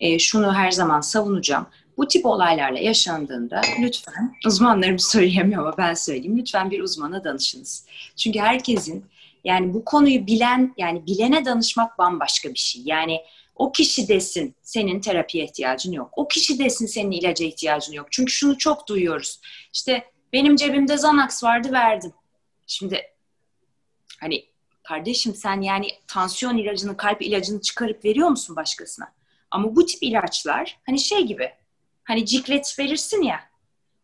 e, şunu her zaman savunacağım. Bu tip olaylarla yaşandığında lütfen, uzmanlarım söyleyemiyor ama ben söyleyeyim, lütfen bir uzmana danışınız. Çünkü herkesin yani bu konuyu bilen, yani bilene danışmak bambaşka bir şey. Yani o kişi desin senin terapiye ihtiyacın yok. O kişi desin senin ilaca ihtiyacın yok. Çünkü şunu çok duyuyoruz. İşte benim cebimde Xanax vardı verdim. Şimdi hani kardeşim sen yani tansiyon ilacını, kalp ilacını çıkarıp veriyor musun başkasına? Ama bu tip ilaçlar hani şey gibi hani ciklet verirsin ya.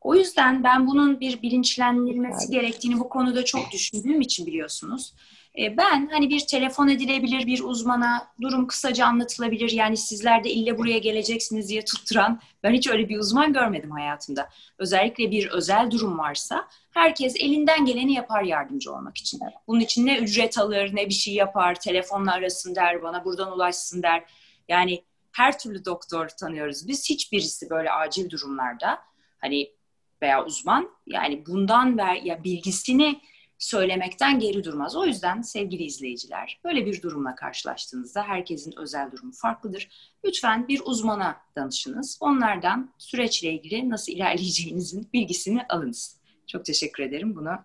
O yüzden ben bunun bir bilinçlendirilmesi gerektiğini bu konuda çok düşündüğüm için biliyorsunuz. E, ben hani bir telefon edilebilir bir uzmana, durum kısaca anlatılabilir. Yani sizler de ille buraya geleceksiniz diye tutturan, ben hiç öyle bir uzman görmedim hayatımda. Özellikle bir özel durum varsa herkes elinden geleni yapar yardımcı olmak için. Bunun için ne ücret alır, ne bir şey yapar, telefonla arasın der, bana buradan ulaşsın der. Yani her türlü doktor tanıyoruz. Biz hiçbirisi böyle acil durumlarda hani veya uzman yani bundan ver ya bilgisini söylemekten geri durmaz. O yüzden sevgili izleyiciler böyle bir durumla karşılaştığınızda herkesin özel durumu farklıdır. Lütfen bir uzmana danışınız. Onlardan süreçle ilgili nasıl ilerleyeceğinizin bilgisini alınız. Çok teşekkür ederim. Bunu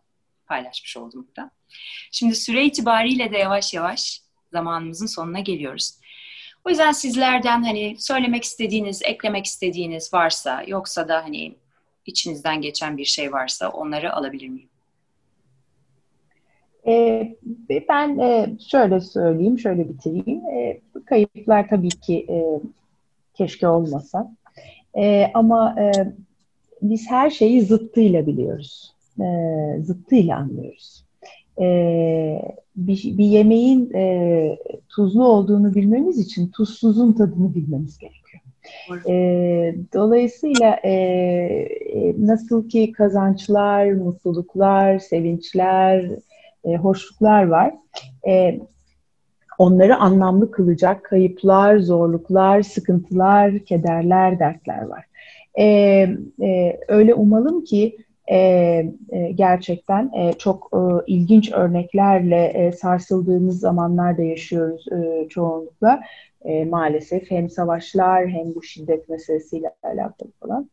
paylaşmış oldum burada. Şimdi süre itibariyle de yavaş yavaş zamanımızın sonuna geliyoruz. O yüzden sizlerden hani söylemek istediğiniz, eklemek istediğiniz varsa yoksa da hani içinizden geçen bir şey varsa onları alabilir miyim? Ee, ben e, şöyle söyleyeyim, şöyle bitireyim. E, kayıplar tabii ki e, keşke olmasa. E, ama e, biz her şeyi zıttıyla biliyoruz. E, zıttıyla anlıyoruz e, bir, bir yemeğin e, tuzlu olduğunu bilmemiz için tuzsuzun tadını bilmemiz gerekiyor. E, dolayısıyla e, nasıl ki kazançlar, mutluluklar, sevinçler, e, hoşluklar var. E, onları anlamlı kılacak kayıplar, zorluklar, sıkıntılar, kederler, dertler var. E, e, öyle umalım ki e, e, gerçekten e, çok e, ilginç örneklerle e, sarsıldığımız zamanlarda yaşıyoruz e, çoğunlukla e, maalesef hem savaşlar hem bu şiddet meselesiyle alakalı falan.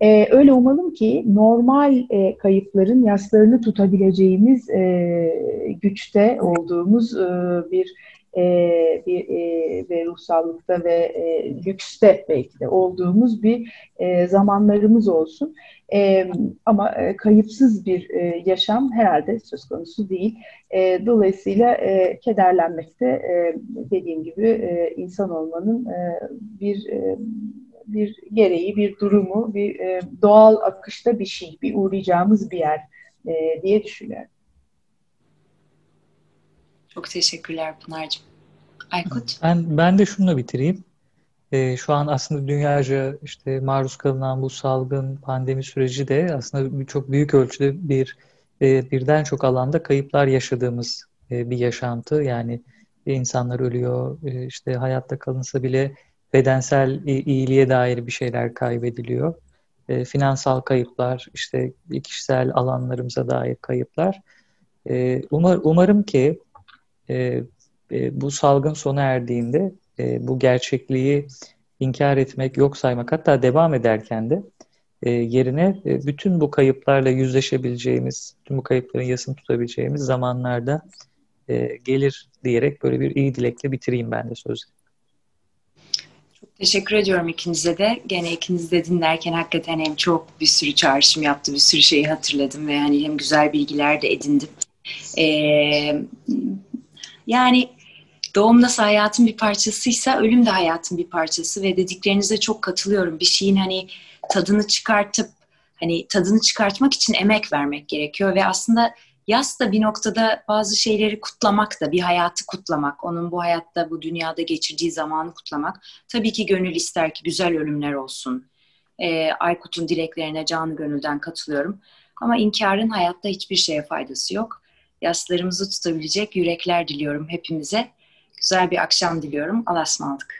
E, öyle umalım ki normal e, kayıpların yaslarını tutabileceğimiz e, güçte olduğumuz e, bir e, bir e, ve ruhsallıkta ve e, lükste belki de olduğumuz bir e, zamanlarımız olsun. E, ama e, kayıpsız bir e, yaşam herhalde söz konusu değil. E, dolayısıyla e, kederlenmek de e, dediğim gibi e, insan olmanın e, bir e, bir gereği, bir durumu, bir e, doğal akışta bir şey, bir uğrayacağımız bir yer e, diye düşünüyorum. Çok teşekkürler Pınar'cığım. Aykut? Ben, ben de şununla bitireyim. Ee, şu an aslında dünyaca işte maruz kalınan bu salgın pandemi süreci de aslında çok büyük ölçüde bir e, birden çok alanda kayıplar yaşadığımız e, bir yaşantı. Yani insanlar ölüyor, e, işte hayatta kalınsa bile bedensel iyiliğe dair bir şeyler kaybediliyor. E, finansal kayıplar, işte kişisel alanlarımıza dair kayıplar. E, umar, umarım ki e, e, bu salgın sona erdiğinde e, bu gerçekliği inkar etmek, yok saymak hatta devam ederken de e, yerine e, bütün bu kayıplarla yüzleşebileceğimiz, tüm bu kayıpların yasını tutabileceğimiz zamanlarda e, gelir diyerek böyle bir iyi dilekle bitireyim ben de sözü. Teşekkür ediyorum ikinize de. Gene ikiniz de dinlerken hakikaten hem çok bir sürü çağrışım yaptı, bir sürü şeyi hatırladım ve hani hem güzel bilgiler de edindim. Ee, yani doğum nasıl hayatın bir parçasıysa ölüm de hayatın bir parçası ve dediklerinize çok katılıyorum. Bir şeyin hani tadını çıkartıp hani tadını çıkartmak için emek vermek gerekiyor ve aslında yaz da bir noktada bazı şeyleri kutlamak da bir hayatı kutlamak, onun bu hayatta bu dünyada geçirdiği zamanı kutlamak. Tabii ki gönül ister ki güzel ölümler olsun. Ee, Aykut'un dileklerine canı gönülden katılıyorum. Ama inkarın hayatta hiçbir şeye faydası yok. Yaslarımızı tutabilecek yürekler diliyorum hepimize. Güzel bir akşam diliyorum. Allah'a ısmarladık.